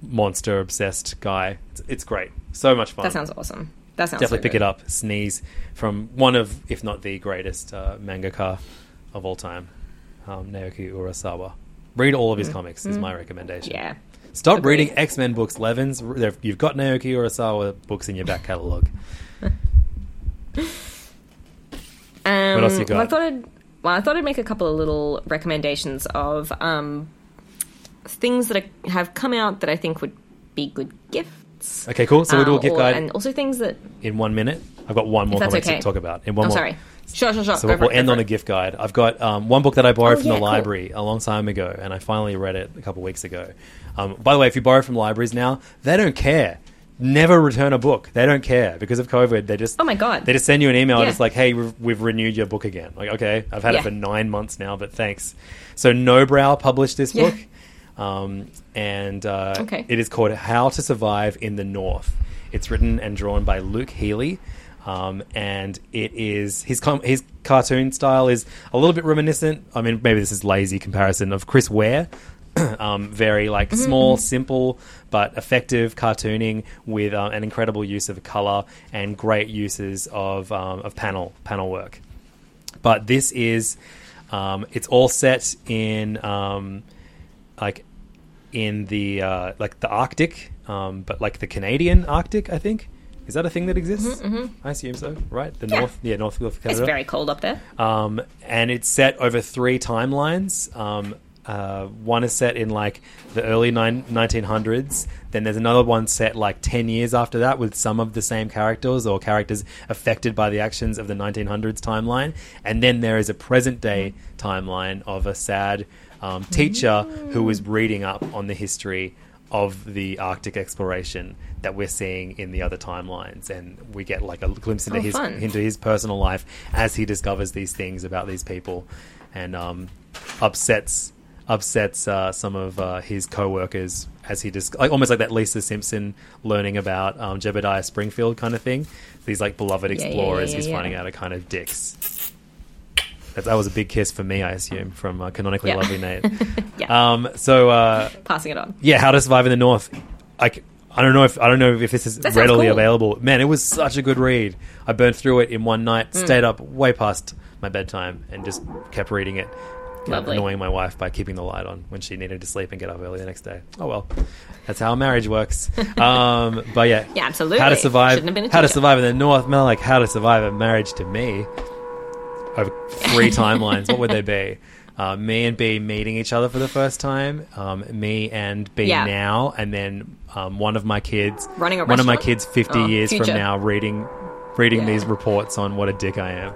monster obsessed guy. It's, it's great, so much fun. That sounds awesome. That sounds Definitely so pick good. it up. Sneeze from one of, if not the greatest uh, mangaka of all time, um, Naoki Urasawa. Read all of his comics is my recommendation. Mm. Yeah. Stop Agreed. reading X Men books, Levins. You've got Naoki Urasawa books in your back catalogue. Um, What else you got? Well, I thought I'd, well, I thought I'd make a couple of little recommendations of um, things that are, have come out that I think would be good gifts. Okay, cool. So we'll do a Um, gift or- guide and also things that. in one minute. I've got one more that's comic okay. to talk about. In one I'm more. sorry. Sure, sure, sure. So Go we'll, for it, end on for a gift guide. I've got um, one book that I borrowed Oh, from yeah, the cool. library a long time ago, and I finally read it a couple weeks ago. Um, by the way, if you borrow from libraries now, they don't care. Never return a book. They don't care because of COVID. They just Oh my God. They just send you an email and it's like, "Hey, we've, we've renewed your book again." Like, okay, I've had it for nine months now, but thanks. So, Nobrow published this Yeah. book, um, and uh, Okay. it is called "How to Survive in the North." It's written and drawn by Luke Healy. Um, and it is his com- his cartoon style is a little bit reminiscent. I mean, maybe this is lazy comparison of Chris Ware. um, very like Mm-hmm, small, simple but effective cartooning with uh, an incredible use of color and great uses of um, of panel panel work. But this is um, it's all set in um, like in the uh, like the Arctic, um, but like the Canadian Arctic, I think. Is that a thing that exists? I assume so, right? The Mm-hmm, Yeah. North, yeah, North of Canada. It's very cold up there. Um, and it's set over three timelines. Um, uh, one is set in like the early nine- 1900s. Then there's another one set like 10 years after that with some of the same characters or characters affected by the actions of the 1900s timeline. And then there is a present day timeline of a sad um, teacher who is reading up on the history of the Arctic exploration that we're seeing in the other timelines, and we get like a glimpse into Oh, his fun. into his personal life as he discovers these things about these people, and um, upsets upsets uh, some of uh, his co-workers as he dis- like almost like that Lisa Simpson learning about um, Jebediah Springfield kind of thing. These like beloved Yeah, yeah, explorers yeah, he's yeah. finding out are kind of dicks. That, that was a big kiss for me, I assume, from uh, canonically Yeah. lovely Nate. Yeah. Um, so uh, Passing it on. yeah, How to Survive in the North. Like I don't know if I don't know if this is That readily cool. available. Man, it was such a good read. I burned through it in one night, Hmm. stayed up way past my bedtime, and just kept reading it. Lovely. annoying my wife by keeping the light on when she needed to sleep and get up early the next day. Oh well, that's how marriage works. um, but yeah, Yeah, absolutely. How to survive? Have been a how to survive in the North? Man, like how to survive a marriage to me over three timelines. What would they be? uh, me and B meeting each other for the first time, um, me and B Yeah. now, and then um, one of my kids, Running one of my kids, fifty Oh, years future. from now, reading reading Yeah. these reports on what a dick I am,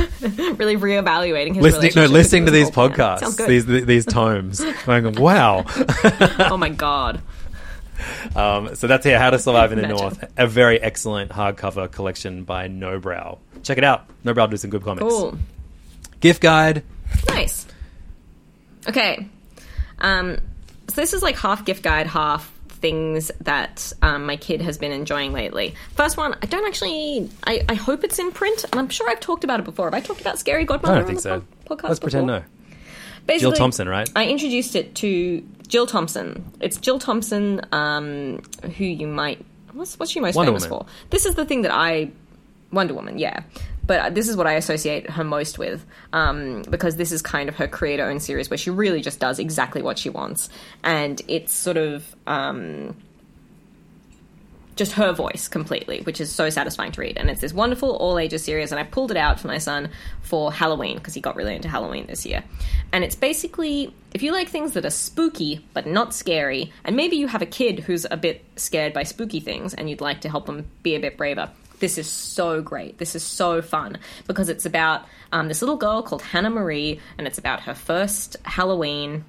really reevaluating his listening no listening to these his old man. podcasts, these these tomes, going wow. oh my god. Um, so that's here, How to Survive in the Imagine. North, a very excellent hardcover collection by Nobrow. Check it out. Nobrow do some good comics. Cool. Gift guide. Nice. Okay. Um, so this is like half gift guide, half things that um, my kid has been enjoying lately. First one, I don't actually. I, I hope it's in print, and I'm sure I've talked about it before. Have I talked about Scary Godmother? I don't on think the so. po- podcast Let's pretend no. Basically, Jill Thompson, right? I introduced it to Jill Thompson. It's Jill Thompson, um, who you might. What's, what's she most Wonder famous Woman. for? This is the thing that I. Wonder Woman, yeah. But this is what I associate her most with, um, because this is kind of her creator owned series where she really just does exactly what she wants. And it's sort of. Um, just her voice completely, which is so satisfying to read. And it's this wonderful all ages series. And I pulled it out for my son for Halloween because he got really into Halloween this year. And it's basically if you like things that are spooky but not scary, and maybe you have a kid who's a bit scared by spooky things and you'd like to help them be a bit braver. This is so great. This is so fun because it's about um, this little girl called Hannah Marie, and it's about her first Halloween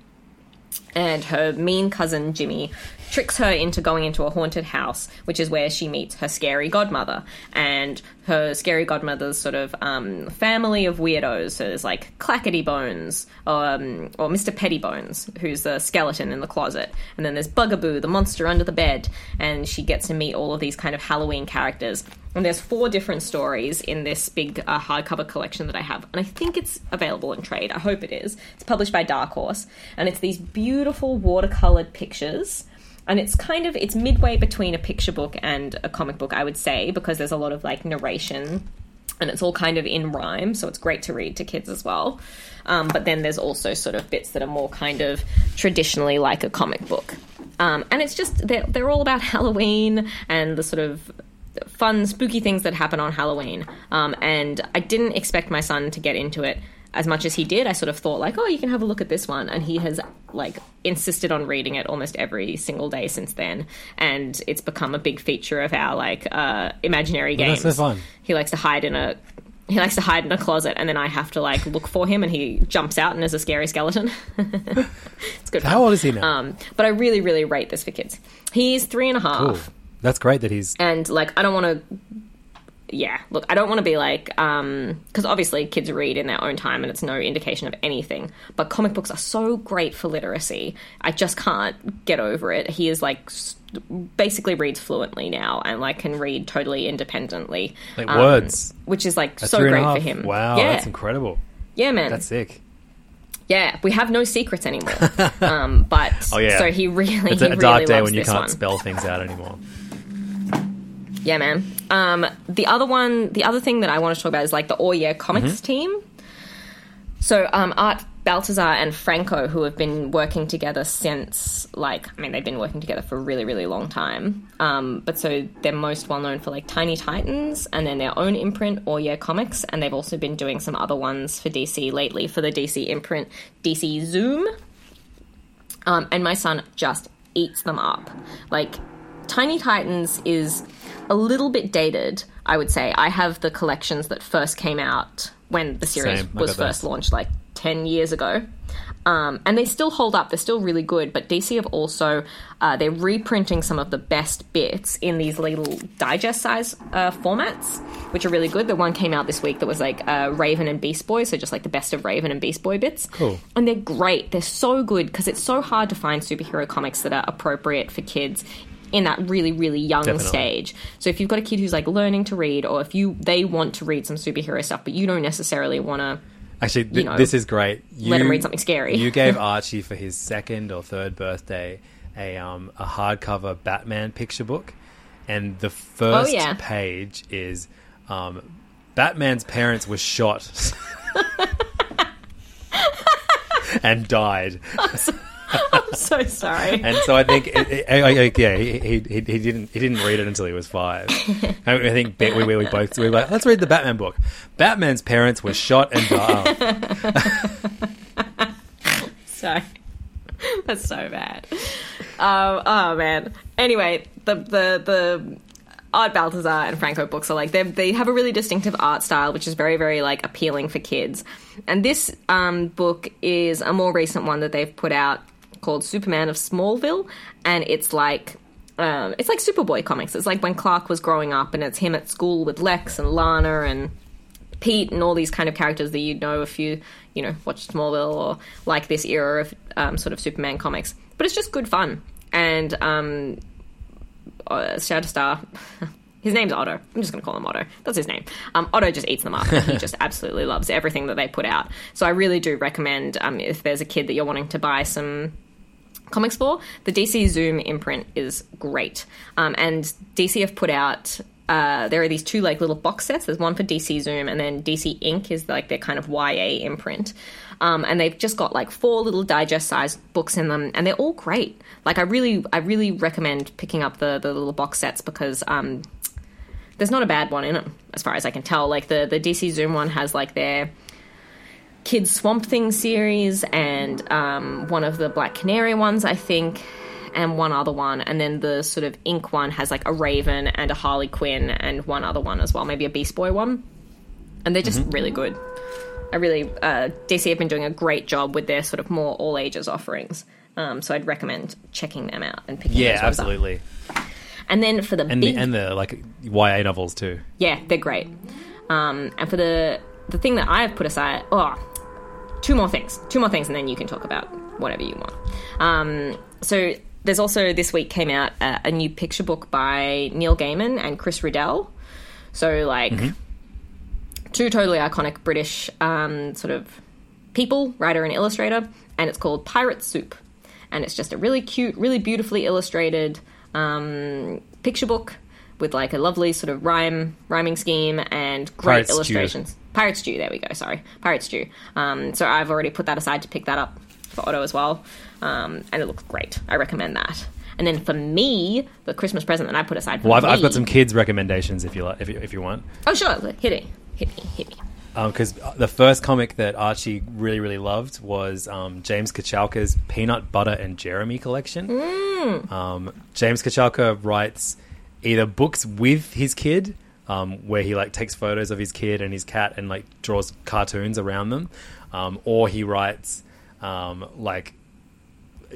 and her mean cousin Jimmy tricks her into going into a haunted house, which is where she meets her scary godmother. And her scary godmother's sort of um, family of weirdos. So there's like Clackety Bones, um, or Mr. Pettybones, who's the skeleton in the closet. And then there's Bugaboo, the monster under the bed. And she gets to meet all of these kind of Halloween characters. And there's four different stories in this big uh, hardcover collection that I have. And I think it's available in trade. I hope it is. It's published by Dark Horse. And it's these beautiful watercolored pictures. And it's kind of, it's midway between a picture book and a comic book, I would say, because there's a lot of like narration and it's all kind of in rhyme, so it's great to read to kids as well. Um, but then there's also sort of bits that are more kind of traditionally like a comic book. Um, and it's just, they're, they're all about Halloween and the sort of fun, spooky things that happen on Halloween. Um, and I didn't expect my son to get into it as much as he did. I sort of thought, like, oh, you can have a look at this one. And he has, like, insisted on reading it almost every single day since then. And it's become a big feature of our, like, uh, imaginary Well, games. that's so fun. He likes to hide in a. He likes to hide in a closet, and then I have to like look for him, and he jumps out and is a scary skeleton. it's good. How fun. old is he now? Um, but I really, really rate this for kids. He's three and a half Cool. That's great that he's. and like I don't want to. Yeah, look, I don't want to be like, um, because obviously kids read in their own time, and it's no indication of anything. But comic books are so great for literacy. I just can't get over it. He is like basically reads fluently now, and like can read totally independently, Like um, words. which is like a so a great for him. Wow, yeah, that's incredible. yeah, man, That's sick. yeah. We have no secrets anymore. um, but Oh yeah. so he really, It's he a, a really dark day when you can't one. spell things out anymore. Yeah, man. Um, the other one, the other thing that I want to talk about is like the Aw Yeah Comics Mm-hmm. team. So, um, Art Baltazar and Franco, who have been working together since, like, I mean, they've been working together for a really, really long time. Um, but so they're most well known for like Tiny Titans and then their own imprint, Aw Yeah Comics, and they've also been doing some other ones for DC lately for the DC imprint, DC Zoom. Um, and my son just eats them up. Like, Tiny Titans is a little bit dated, I would say. I have the collections that first came out when the series Same. Was got those. first launched, like 10 years ago. Um, and they still hold up. They're still really good. But DC have also uh, they're reprinting some of the best bits in these little digest size uh, formats, which are really good. The one came out this week that was like uh, Raven and Beast Boy, so just like the best of Raven and Beast Boy bits. Cool. And they're great. They're so good because it's so hard to find superhero comics that are appropriate for kids in that really really young Definitely. stage. So if you've got a kid who's like learning to read, or if you they want to read some superhero stuff, but you don't necessarily want to. Actually, th- You know, this is great. You, let him read something scary. you gave Archie for his second or third birthday a um, a hardcover Batman picture book, and the first Oh, yeah. page is um, Batman's parents were shot and died. I'm so sorry. And so I think, it, it, I, I, yeah, he, he, he didn't he didn't read it until he was five. I, I think we, we, we both we were like, let's read the Batman book. Batman's parents were shot and died. Sorry. That's so bad. Um, oh man. Anyway, the the the Art Baltazar and Franco books are like they they have a really distinctive art style, which is very very like appealing for kids. And this um, book is a more recent one that they've put out called Superman of Smallville, and it's like. Um, it's like Superboy comics. It's like when Clark was growing up, and it's him at school with Lex and Lana and Pete and all these kind of characters that you know if you you know watch Smallville or like this era of um, sort of Superman comics. But it's just good fun. And um, uh, Shatterstar, his name's Otto. I'm just going to call him Otto. That's his name. Um, Otto just eats them up. he just absolutely loves everything that they put out. So I really do recommend um, if there's a kid that you're wanting to buy some comics for, the DC Zoom imprint is great. Um, and DC have put out. Uh, there are these two like little box sets. There's one for DC Zoom, and then DC Ink is like their kind of YA imprint. Um, and they've just got like four little digest-sized books in them, and they're all great. Like I really, I really recommend picking up the the little box sets because um, there's not a bad one in it, as far as I can tell. Like the the DC Zoom one has like their Kids Swamp Thing series and um, one of the Black Canary ones, I think, and one other one. And then the sort of ink one has like a Raven and a Harley Quinn and one other one as well, maybe a Beast Boy one. And they're just really good. I really, uh, DC have been doing a great job with their sort of more all ages offerings. Um, so I'd recommend checking them out and picking Yeah, those ones up. absolutely. And then for the And big the, and the like YA novels too. yeah, they're great. Um, and for the the thing that I have put aside, oh, two more things, two more things, and then you can talk about whatever you want. Um, so there's also this week came out a, a new picture book by Neil Gaiman and Chris Riddell. So like two totally iconic British um, sort of people, writer and illustrator, and it's called Pirate Soup. And it's just a really cute, really beautifully illustrated um, picture book with like a lovely sort of rhyme rhyming scheme and great Pirate Stew. illustrations. Pirate Stew, there we go. Sorry, Pirate Stew. Um, so I've already put that aside to pick that up for Otto as well, um, and it looks great. I recommend that. And then for me, the Christmas present that I put aside for Well, I've, me. I've got some kids recommendations if you like, if you, if you want. Oh sure, hit it, hit me, hit me. because the first comic that Archie really really loved was um, James Kochalka's Peanut Butter and Jeremy collection. Um, James Kochalka writes either books with his kid, um, where he like takes photos of his kid and his cat and like draws cartoons around them, um, or he writes um, like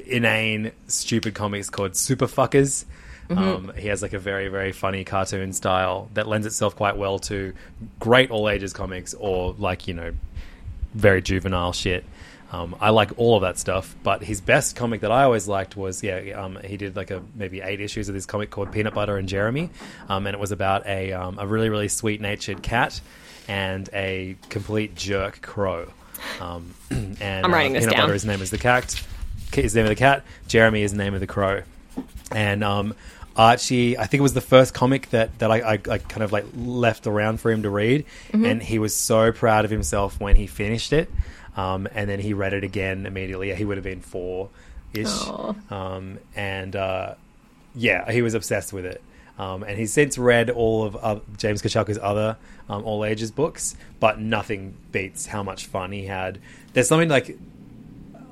inane, stupid comics called Super Fuckers. Um, he has like a very, very funny cartoon style that lends itself quite well to great all ages comics or like, you know, very juvenile shit. Um, I like all of that stuff, but his best comic that I always liked was yeah, um, he did like a maybe eight issues of this comic called Peanut Butter and Jeremy, um, and it was about a um, a really really sweet natured cat and a complete jerk crow. Um, and I'm writing uh, this Peanut down. Butter is the name of the cat. Is the name of the cat. Jeremy is the name of the crow and um, Archie, I think it was the first comic that that I, I, I kind of like left around for him to read, Mm-hmm. and he was so proud of himself when he finished it, um, and then he read it again immediately. He would have been four ish, um, and uh, yeah, he was obsessed with it. Um, and he's since read all of uh, James Kochalka's other um, all ages books, but nothing beats how much fun he had. There's something like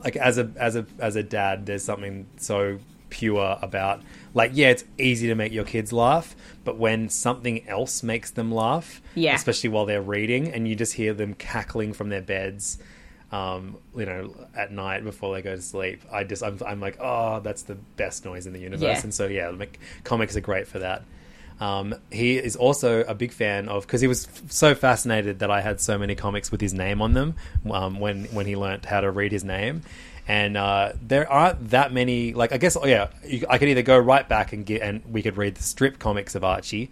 like as a as a as a dad, there's something so pure about like yeah, it's easy to make your kids laugh, but when something else makes them laugh, Yeah. especially while they're reading, and you just hear them cackling from their beds, um, you know, at night before they go to sleep, I just I'm I'm like, oh, that's the best noise in the universe, Yeah. and so yeah, like, comics are great for that. Um, he is also a big fan of because he was f- so fascinated that I had so many comics with his name on them um, when when he learnt how to read his name. And uh, there aren't that many. Like I guess, oh yeah, you, I could either go right back and get, and we could read the strip comics of Archie,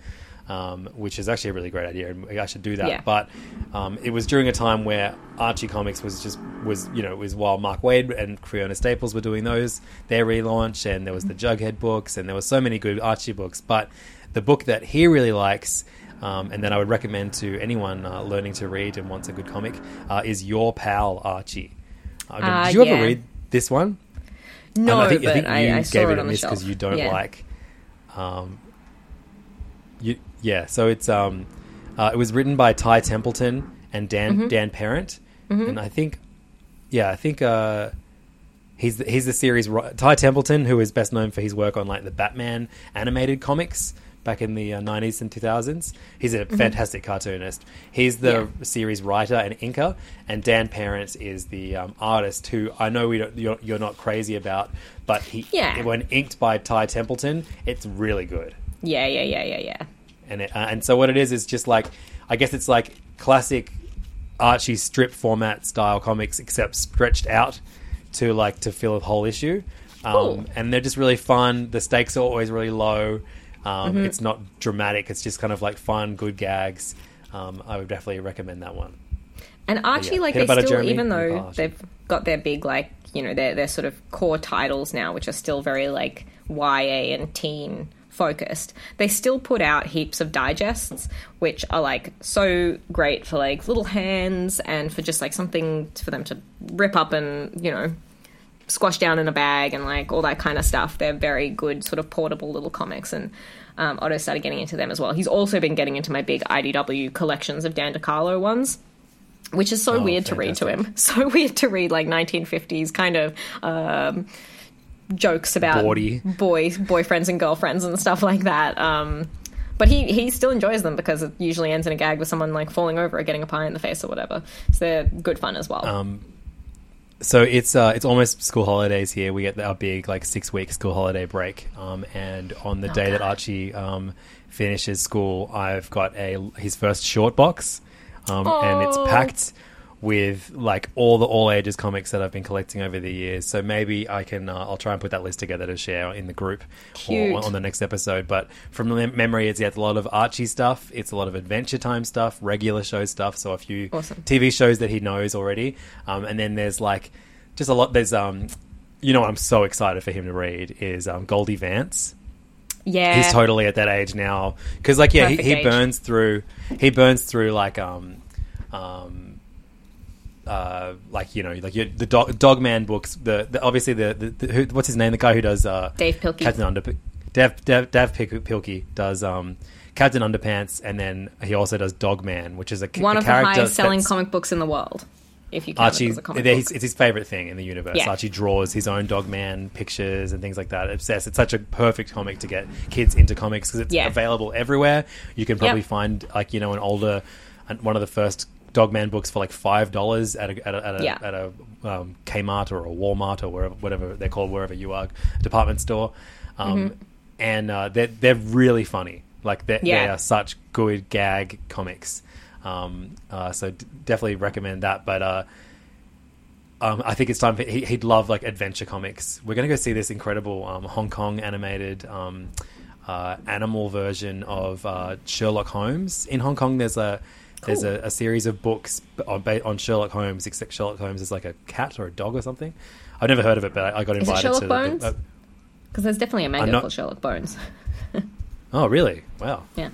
um, which is actually a really great idea, and I should do that. Yeah. But um, it was during a time where Archie Comics was just was you know it was while Mark Waid and Fiona Staples were doing those their relaunch, and there was the Jughead books, and there were so many good Archie books. But the book that he really likes. Um, and then I would recommend to anyone uh, learning to read and wants a good comic uh, is Your Pal Archie. Uh, Ah, did you ever read this one? No, I think, but I, think you I saw gave it it a on the miss shelf. because you don't Yeah. like. Um, you yeah. So it's um, uh, it was written by Ty Templeton and Dan Mm-hmm. Dan Parent, and I think, yeah, I think uh, he's the, he's the series Ty Templeton, who is best known for his work on like the Batman animated comics back in the uh, 90s and 2000s. He's a fantastic cartoonist. He's the Mm-hmm. Yeah. series writer and inker, and Dan Parent is the um, artist who I know we don't, you're, you're not crazy about, but he Yeah. when inked by Ty Templeton, it's really good. Yeah, yeah, yeah, yeah, yeah. And it, uh, and so what it is is just like I guess it's like classic Archie strip format style comics, except stretched out to like to fill a whole issue. Um. And they're just really fun. The stakes are always really low. Um, Mm-hmm. It's not dramatic. It's just kind of like fun, good gags. Um, I would definitely recommend that one. And Archie, yeah, like they still, Jeremy even though they've got their big, like you know, their their sort of core titles now, which are still very like YA and teen focused, they still put out heaps of digests, which are like so great for like little hands and for just like something for them to rip up and you know squash down in a bag and like all that kind of stuff. They're very good, sort of portable little comics, and um, Otto started getting into them as well. He's also been getting into my big IDW collections of Dan DeCarlo ones. Which is so Oh, weird to read to him. So weird to read like 1950s kind of um, jokes about Bawdy. boy boyfriends and girlfriends and stuff like that. Um, but he, he still enjoys them because it usually ends in a gag with someone like falling over or getting a pie in the face or whatever. So they're good fun as well. Um, So it's uh, it's almost school holidays here. We get our big like six week school holiday break, um, and on the day that Archie um, finishes school, I've got a his first short box, um, and it's Oh. packed with like all the all ages comics that I've been collecting over the years. So maybe I can uh, I'll try and put that list together to share in the group Cute. or on the next episode. But from mem- memory, it's, yeah, it's a lot of Archie stuff. It's a lot of Adventure Time stuff, regular show stuff. So a few Awesome. TV shows that he knows already. Um, and then there's like just a lot. There's um, you know, what I'm so excited for him to read is um, Goldie Vance. yeah. He's totally at that age now because like yeah, he, he burns through he burns through like um um. Uh, like you know, like your, the dog, Dogman books. The, the obviously the, the, the who, what's his name? The guy who does uh, Dav Pilkey. Captain Under Dev Dev, Dev Pilkey does um, Captain Underpants, and then he also does Dogman, which is a, One a of the highest selling comic books in the world. If you it Archie, comic it's, it's his favorite thing in the universe. Yeah. Archie draws his own Dogman pictures and things like that. Obsessed. It's such a perfect comic to get kids into comics because it's Yeah. available everywhere. You can probably Yep. find like you know an older, one of the first Dogman books for like five dollars at a at a, at a, Yeah. at a um, Kmart or a Walmart or wherever whatever they're called wherever you are department store, um, Mm-hmm. and uh, they're they're really funny. Like they they Yeah. are such good gag comics. Um, uh, so d- definitely recommend that. But uh, um, I think it's time for he, he'd love like adventure comics. We're gonna go see this incredible um, Hong Kong animated um, uh, animal version of uh, Sherlock Holmes. In Hong Kong, there's a there's a, a series of books on, on Sherlock Holmes. Except Sherlock Holmes is like a cat or a dog or something. I've never heard of it, but I, I got Is it invited Sherlock to. the- Bones? uh, Because there's definitely a manga not- called Sherlock Bones. oh, really? Wow. Yeah.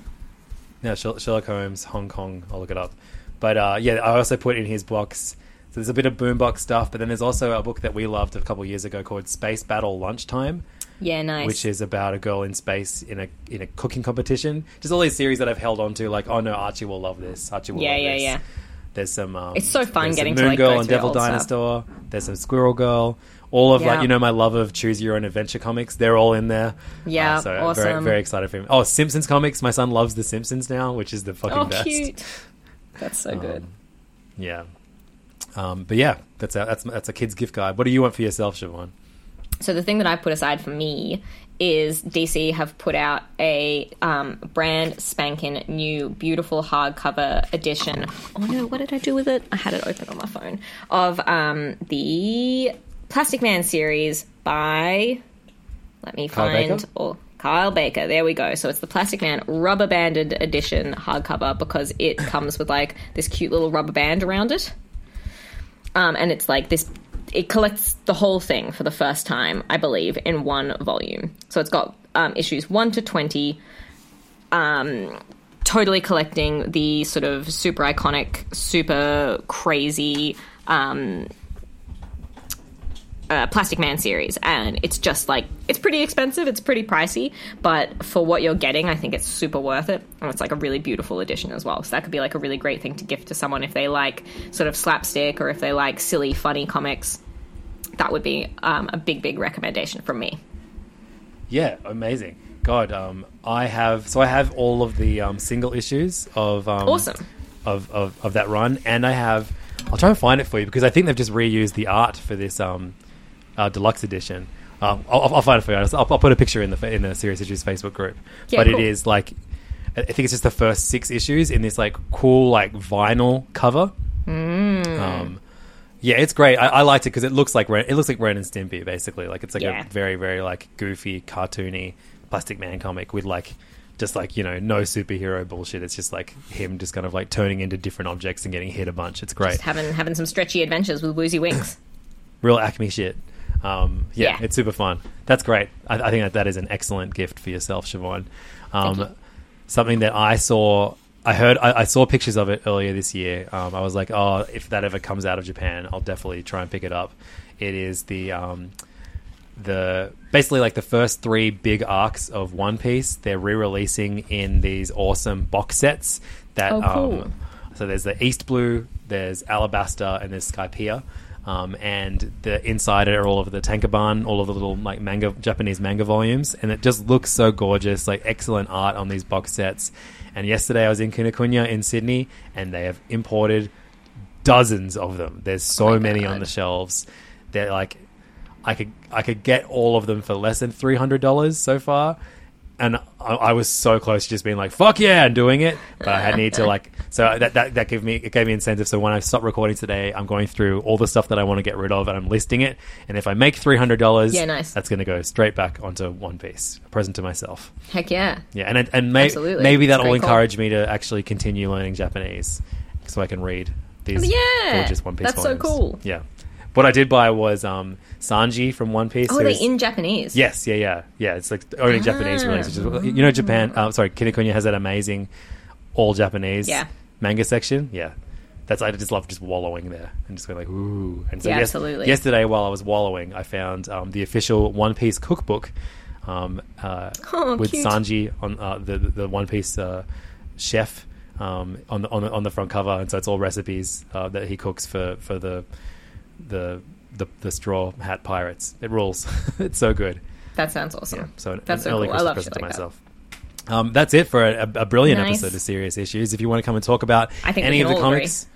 Yeah, Sherlock Holmes, Hong Kong. I'll look it up. But uh, yeah, I also put in his box. So there's a bit of boombox stuff, but then there's also a book that we loved a couple of years ago called Space Battle Lunchtime, Yeah, nice. which is about a girl in space in a in a cooking competition. Just all these series that I've held on to, like oh no, Archie will love this. Archie will Yeah, love yeah, this. yeah. There's some. Um, It's so fun getting to, Moon like, Girl go and Devil old stuff. Dinosaur. There's some Squirrel Girl. All of like you know my love of choose your own adventure comics. They're all in there. Yeah, Uh, so very awesome. very excited for him. Oh, Simpsons comics. My son loves the Simpsons now, which is the fucking best. oh, best. cute. That's so good. Yeah. Um, but yeah, that's a, that's that's a kid's gift guide. What do you want for yourself, Siobhan? So the thing that I put aside for me is DC have put out a um, brand spanking new, beautiful hardcover edition. Oh no, what did I do with it? I had it open on my phone of um, the Plastic Man series by. Let me Kyle find Baker? or Kyle Baker. There we go. So it's the Plastic Man rubber banded edition hardcover because it comes with like this cute little rubber band around it um, and it's like this it collects the whole thing for the first time i believe in one volume. So it's got um, issues 1 to 20 um, totally collecting the sort of super iconic super crazy um, uh, Plastic Man series, and it's just like it's pretty expensive, it's pretty pricey, but for what you're getting, I think it's super worth it, and it's like a really beautiful edition as well. So that could be like a really great thing to gift to someone if they like sort of slapstick or if they like silly, funny comics. That would be um, a big, big recommendation from me. Yeah, amazing. God, um, I have so I have all of the um, single issues of um, Awesome. of, of of that run, and I have. I'll try and find it for you because I think they've just reused the art for this um, uh, deluxe edition. Um, I'll, I'll find it for you. I'll, I'll put a picture in the in the Serious Issues Facebook group. Yeah, but cool. it is like I think it's just the first six issues in this like cool like vinyl cover. Mm. Um, yeah, it's great. I, I liked it because it looks like Ren, it looks like Ren and Stimpy basically. Like it's like Yeah. a very very like goofy cartoony Plastic Man comic with like just like you know no superhero bullshit. It's just like him just kind of like turning into different objects and getting hit a bunch. It's great, Just having having some stretchy adventures with Woozy Winks. real Acme shit. Um, yeah, Yeah. it's super fun. That's great. I, I think that that is an excellent gift for yourself, Siobhan. Um, you. something that I saw, I heard, I, I saw pictures of it earlier this year. Um, I was like, oh, if that ever comes out of Japan, I'll definitely try and pick it up. It is the um, the basically like the first three big arcs of One Piece. They're re-releasing in these awesome box sets. That Oh, cool. um, so there's the East Blue, there's Alabasta, and there's Skypiea. Um, and the inside are all of the Tankobon, all of the little like manga Japanese manga volumes, and it just looks so gorgeous, like excellent art on these box sets. And yesterday I was in Kinokuniya in Sydney, and they have imported dozens of them. There's so Oh many God. on the shelves. They're like, I could I could get all of them for less than three hundred dollars so far, and I, I was so close to just being like fuck yeah and doing it, but I had need to like so that that that gave me it gave me incentive. So when I stop recording today, I'm going through all the stuff that I want to get rid of and I'm listing it. And if I make three hundred dollars, Yeah, nice. that's going to go straight back onto One Piece, a present to myself. Heck yeah. Yeah, and and may, maybe that will great call. encourage me to actually continue learning Japanese, so I can read these Yeah, gorgeous One Piece. that's so cool. Yeah, what I did buy was um, Sanji from One Piece. Oh, they in Japanese? Yes, yeah, yeah, yeah. It's like only Japanese Ah. release. Is, you know, Japan. Uh, sorry, Kinokuniya has that amazing all Japanese Yeah. manga section. Yeah, that's I just love just wallowing there and just going like ooh. And so Yeah, yes- absolutely. yesterday while I was wallowing, I found um, the official One Piece cookbook um, uh, Oh, with cute. Sanji on uh, the the One Piece uh, chef. Um, on the on the on the front cover, and so it's all recipes uh, that he cooks for for the the the, the straw hat pirates. It rules. it's so good. That sounds awesome. Yeah, so an, That's an so early cool. I Christmas love present shit to like that. myself. Um, that's it for a, a brilliant Nice. episode of Serious Issues. If you want to come and talk about I think we any of the comics,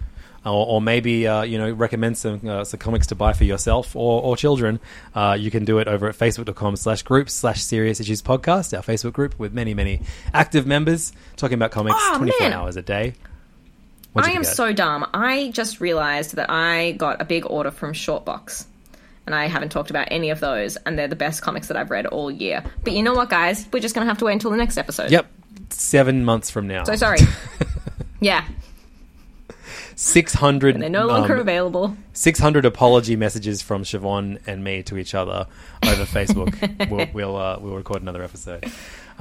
or, or maybe uh, you know recommend some uh, some comics to buy for yourself or, or children, uh, you can do it over at facebook.com slash groups slash Serious Issues Podcast, our Facebook group with many many active members talking about comics Oh, twenty four man. hours a day. What'd I am get? so dumb. I just realized that I got a big order from Shortbox. And I haven't talked about any of those, and they're the best comics that I've read all year. But you know what, guys? We're just going to have to wait until the next episode. Yep, seven months from now. So sorry. yeah. Six hundred. And they're no longer available. 600 apology messages from Siobhan and me to each other over Facebook. we'll we'll, uh, we'll record another episode.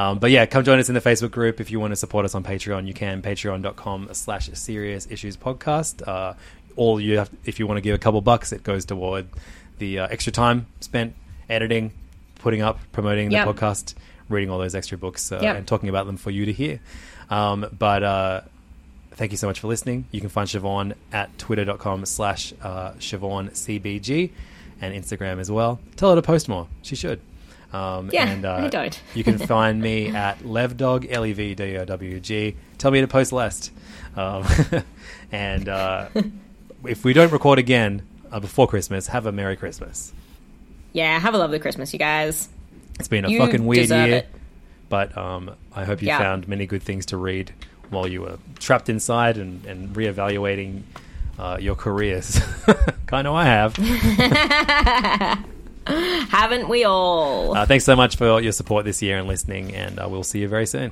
Um, but yeah, come join us in the Facebook group. If you want to support us on Patreon, you can. Patreon.com slash serious issues podcast. Uh, all you have, if you want to give a couple bucks, it goes toward the uh, extra time spent editing, putting up, promoting Yep. the podcast, reading all those extra books, uh, Yep. and talking about them for you to hear. Um, but uh, thank you so much for listening. You can find Siobhan at twitter.com slash uh, SiobhanCBG and Instagram as well. Tell her to post more. She should. Um, Yeah, and, uh, I don't. you can find me at levdog, L E V D O W G. Tell me to post less. Um, and uh, if we don't record again uh, before Christmas, have a Merry Christmas. Yeah, have a lovely Christmas, you guys. It's been a You fucking weird year, it. but um, I hope you Yeah. found many good things to read while you were trapped inside and, and reevaluating uh, your careers. kind of, I have. Haven't we all? Uh, thanks so much for your support this year and listening, and uh, we'll see you very soon.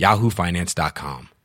yahoofinance.com.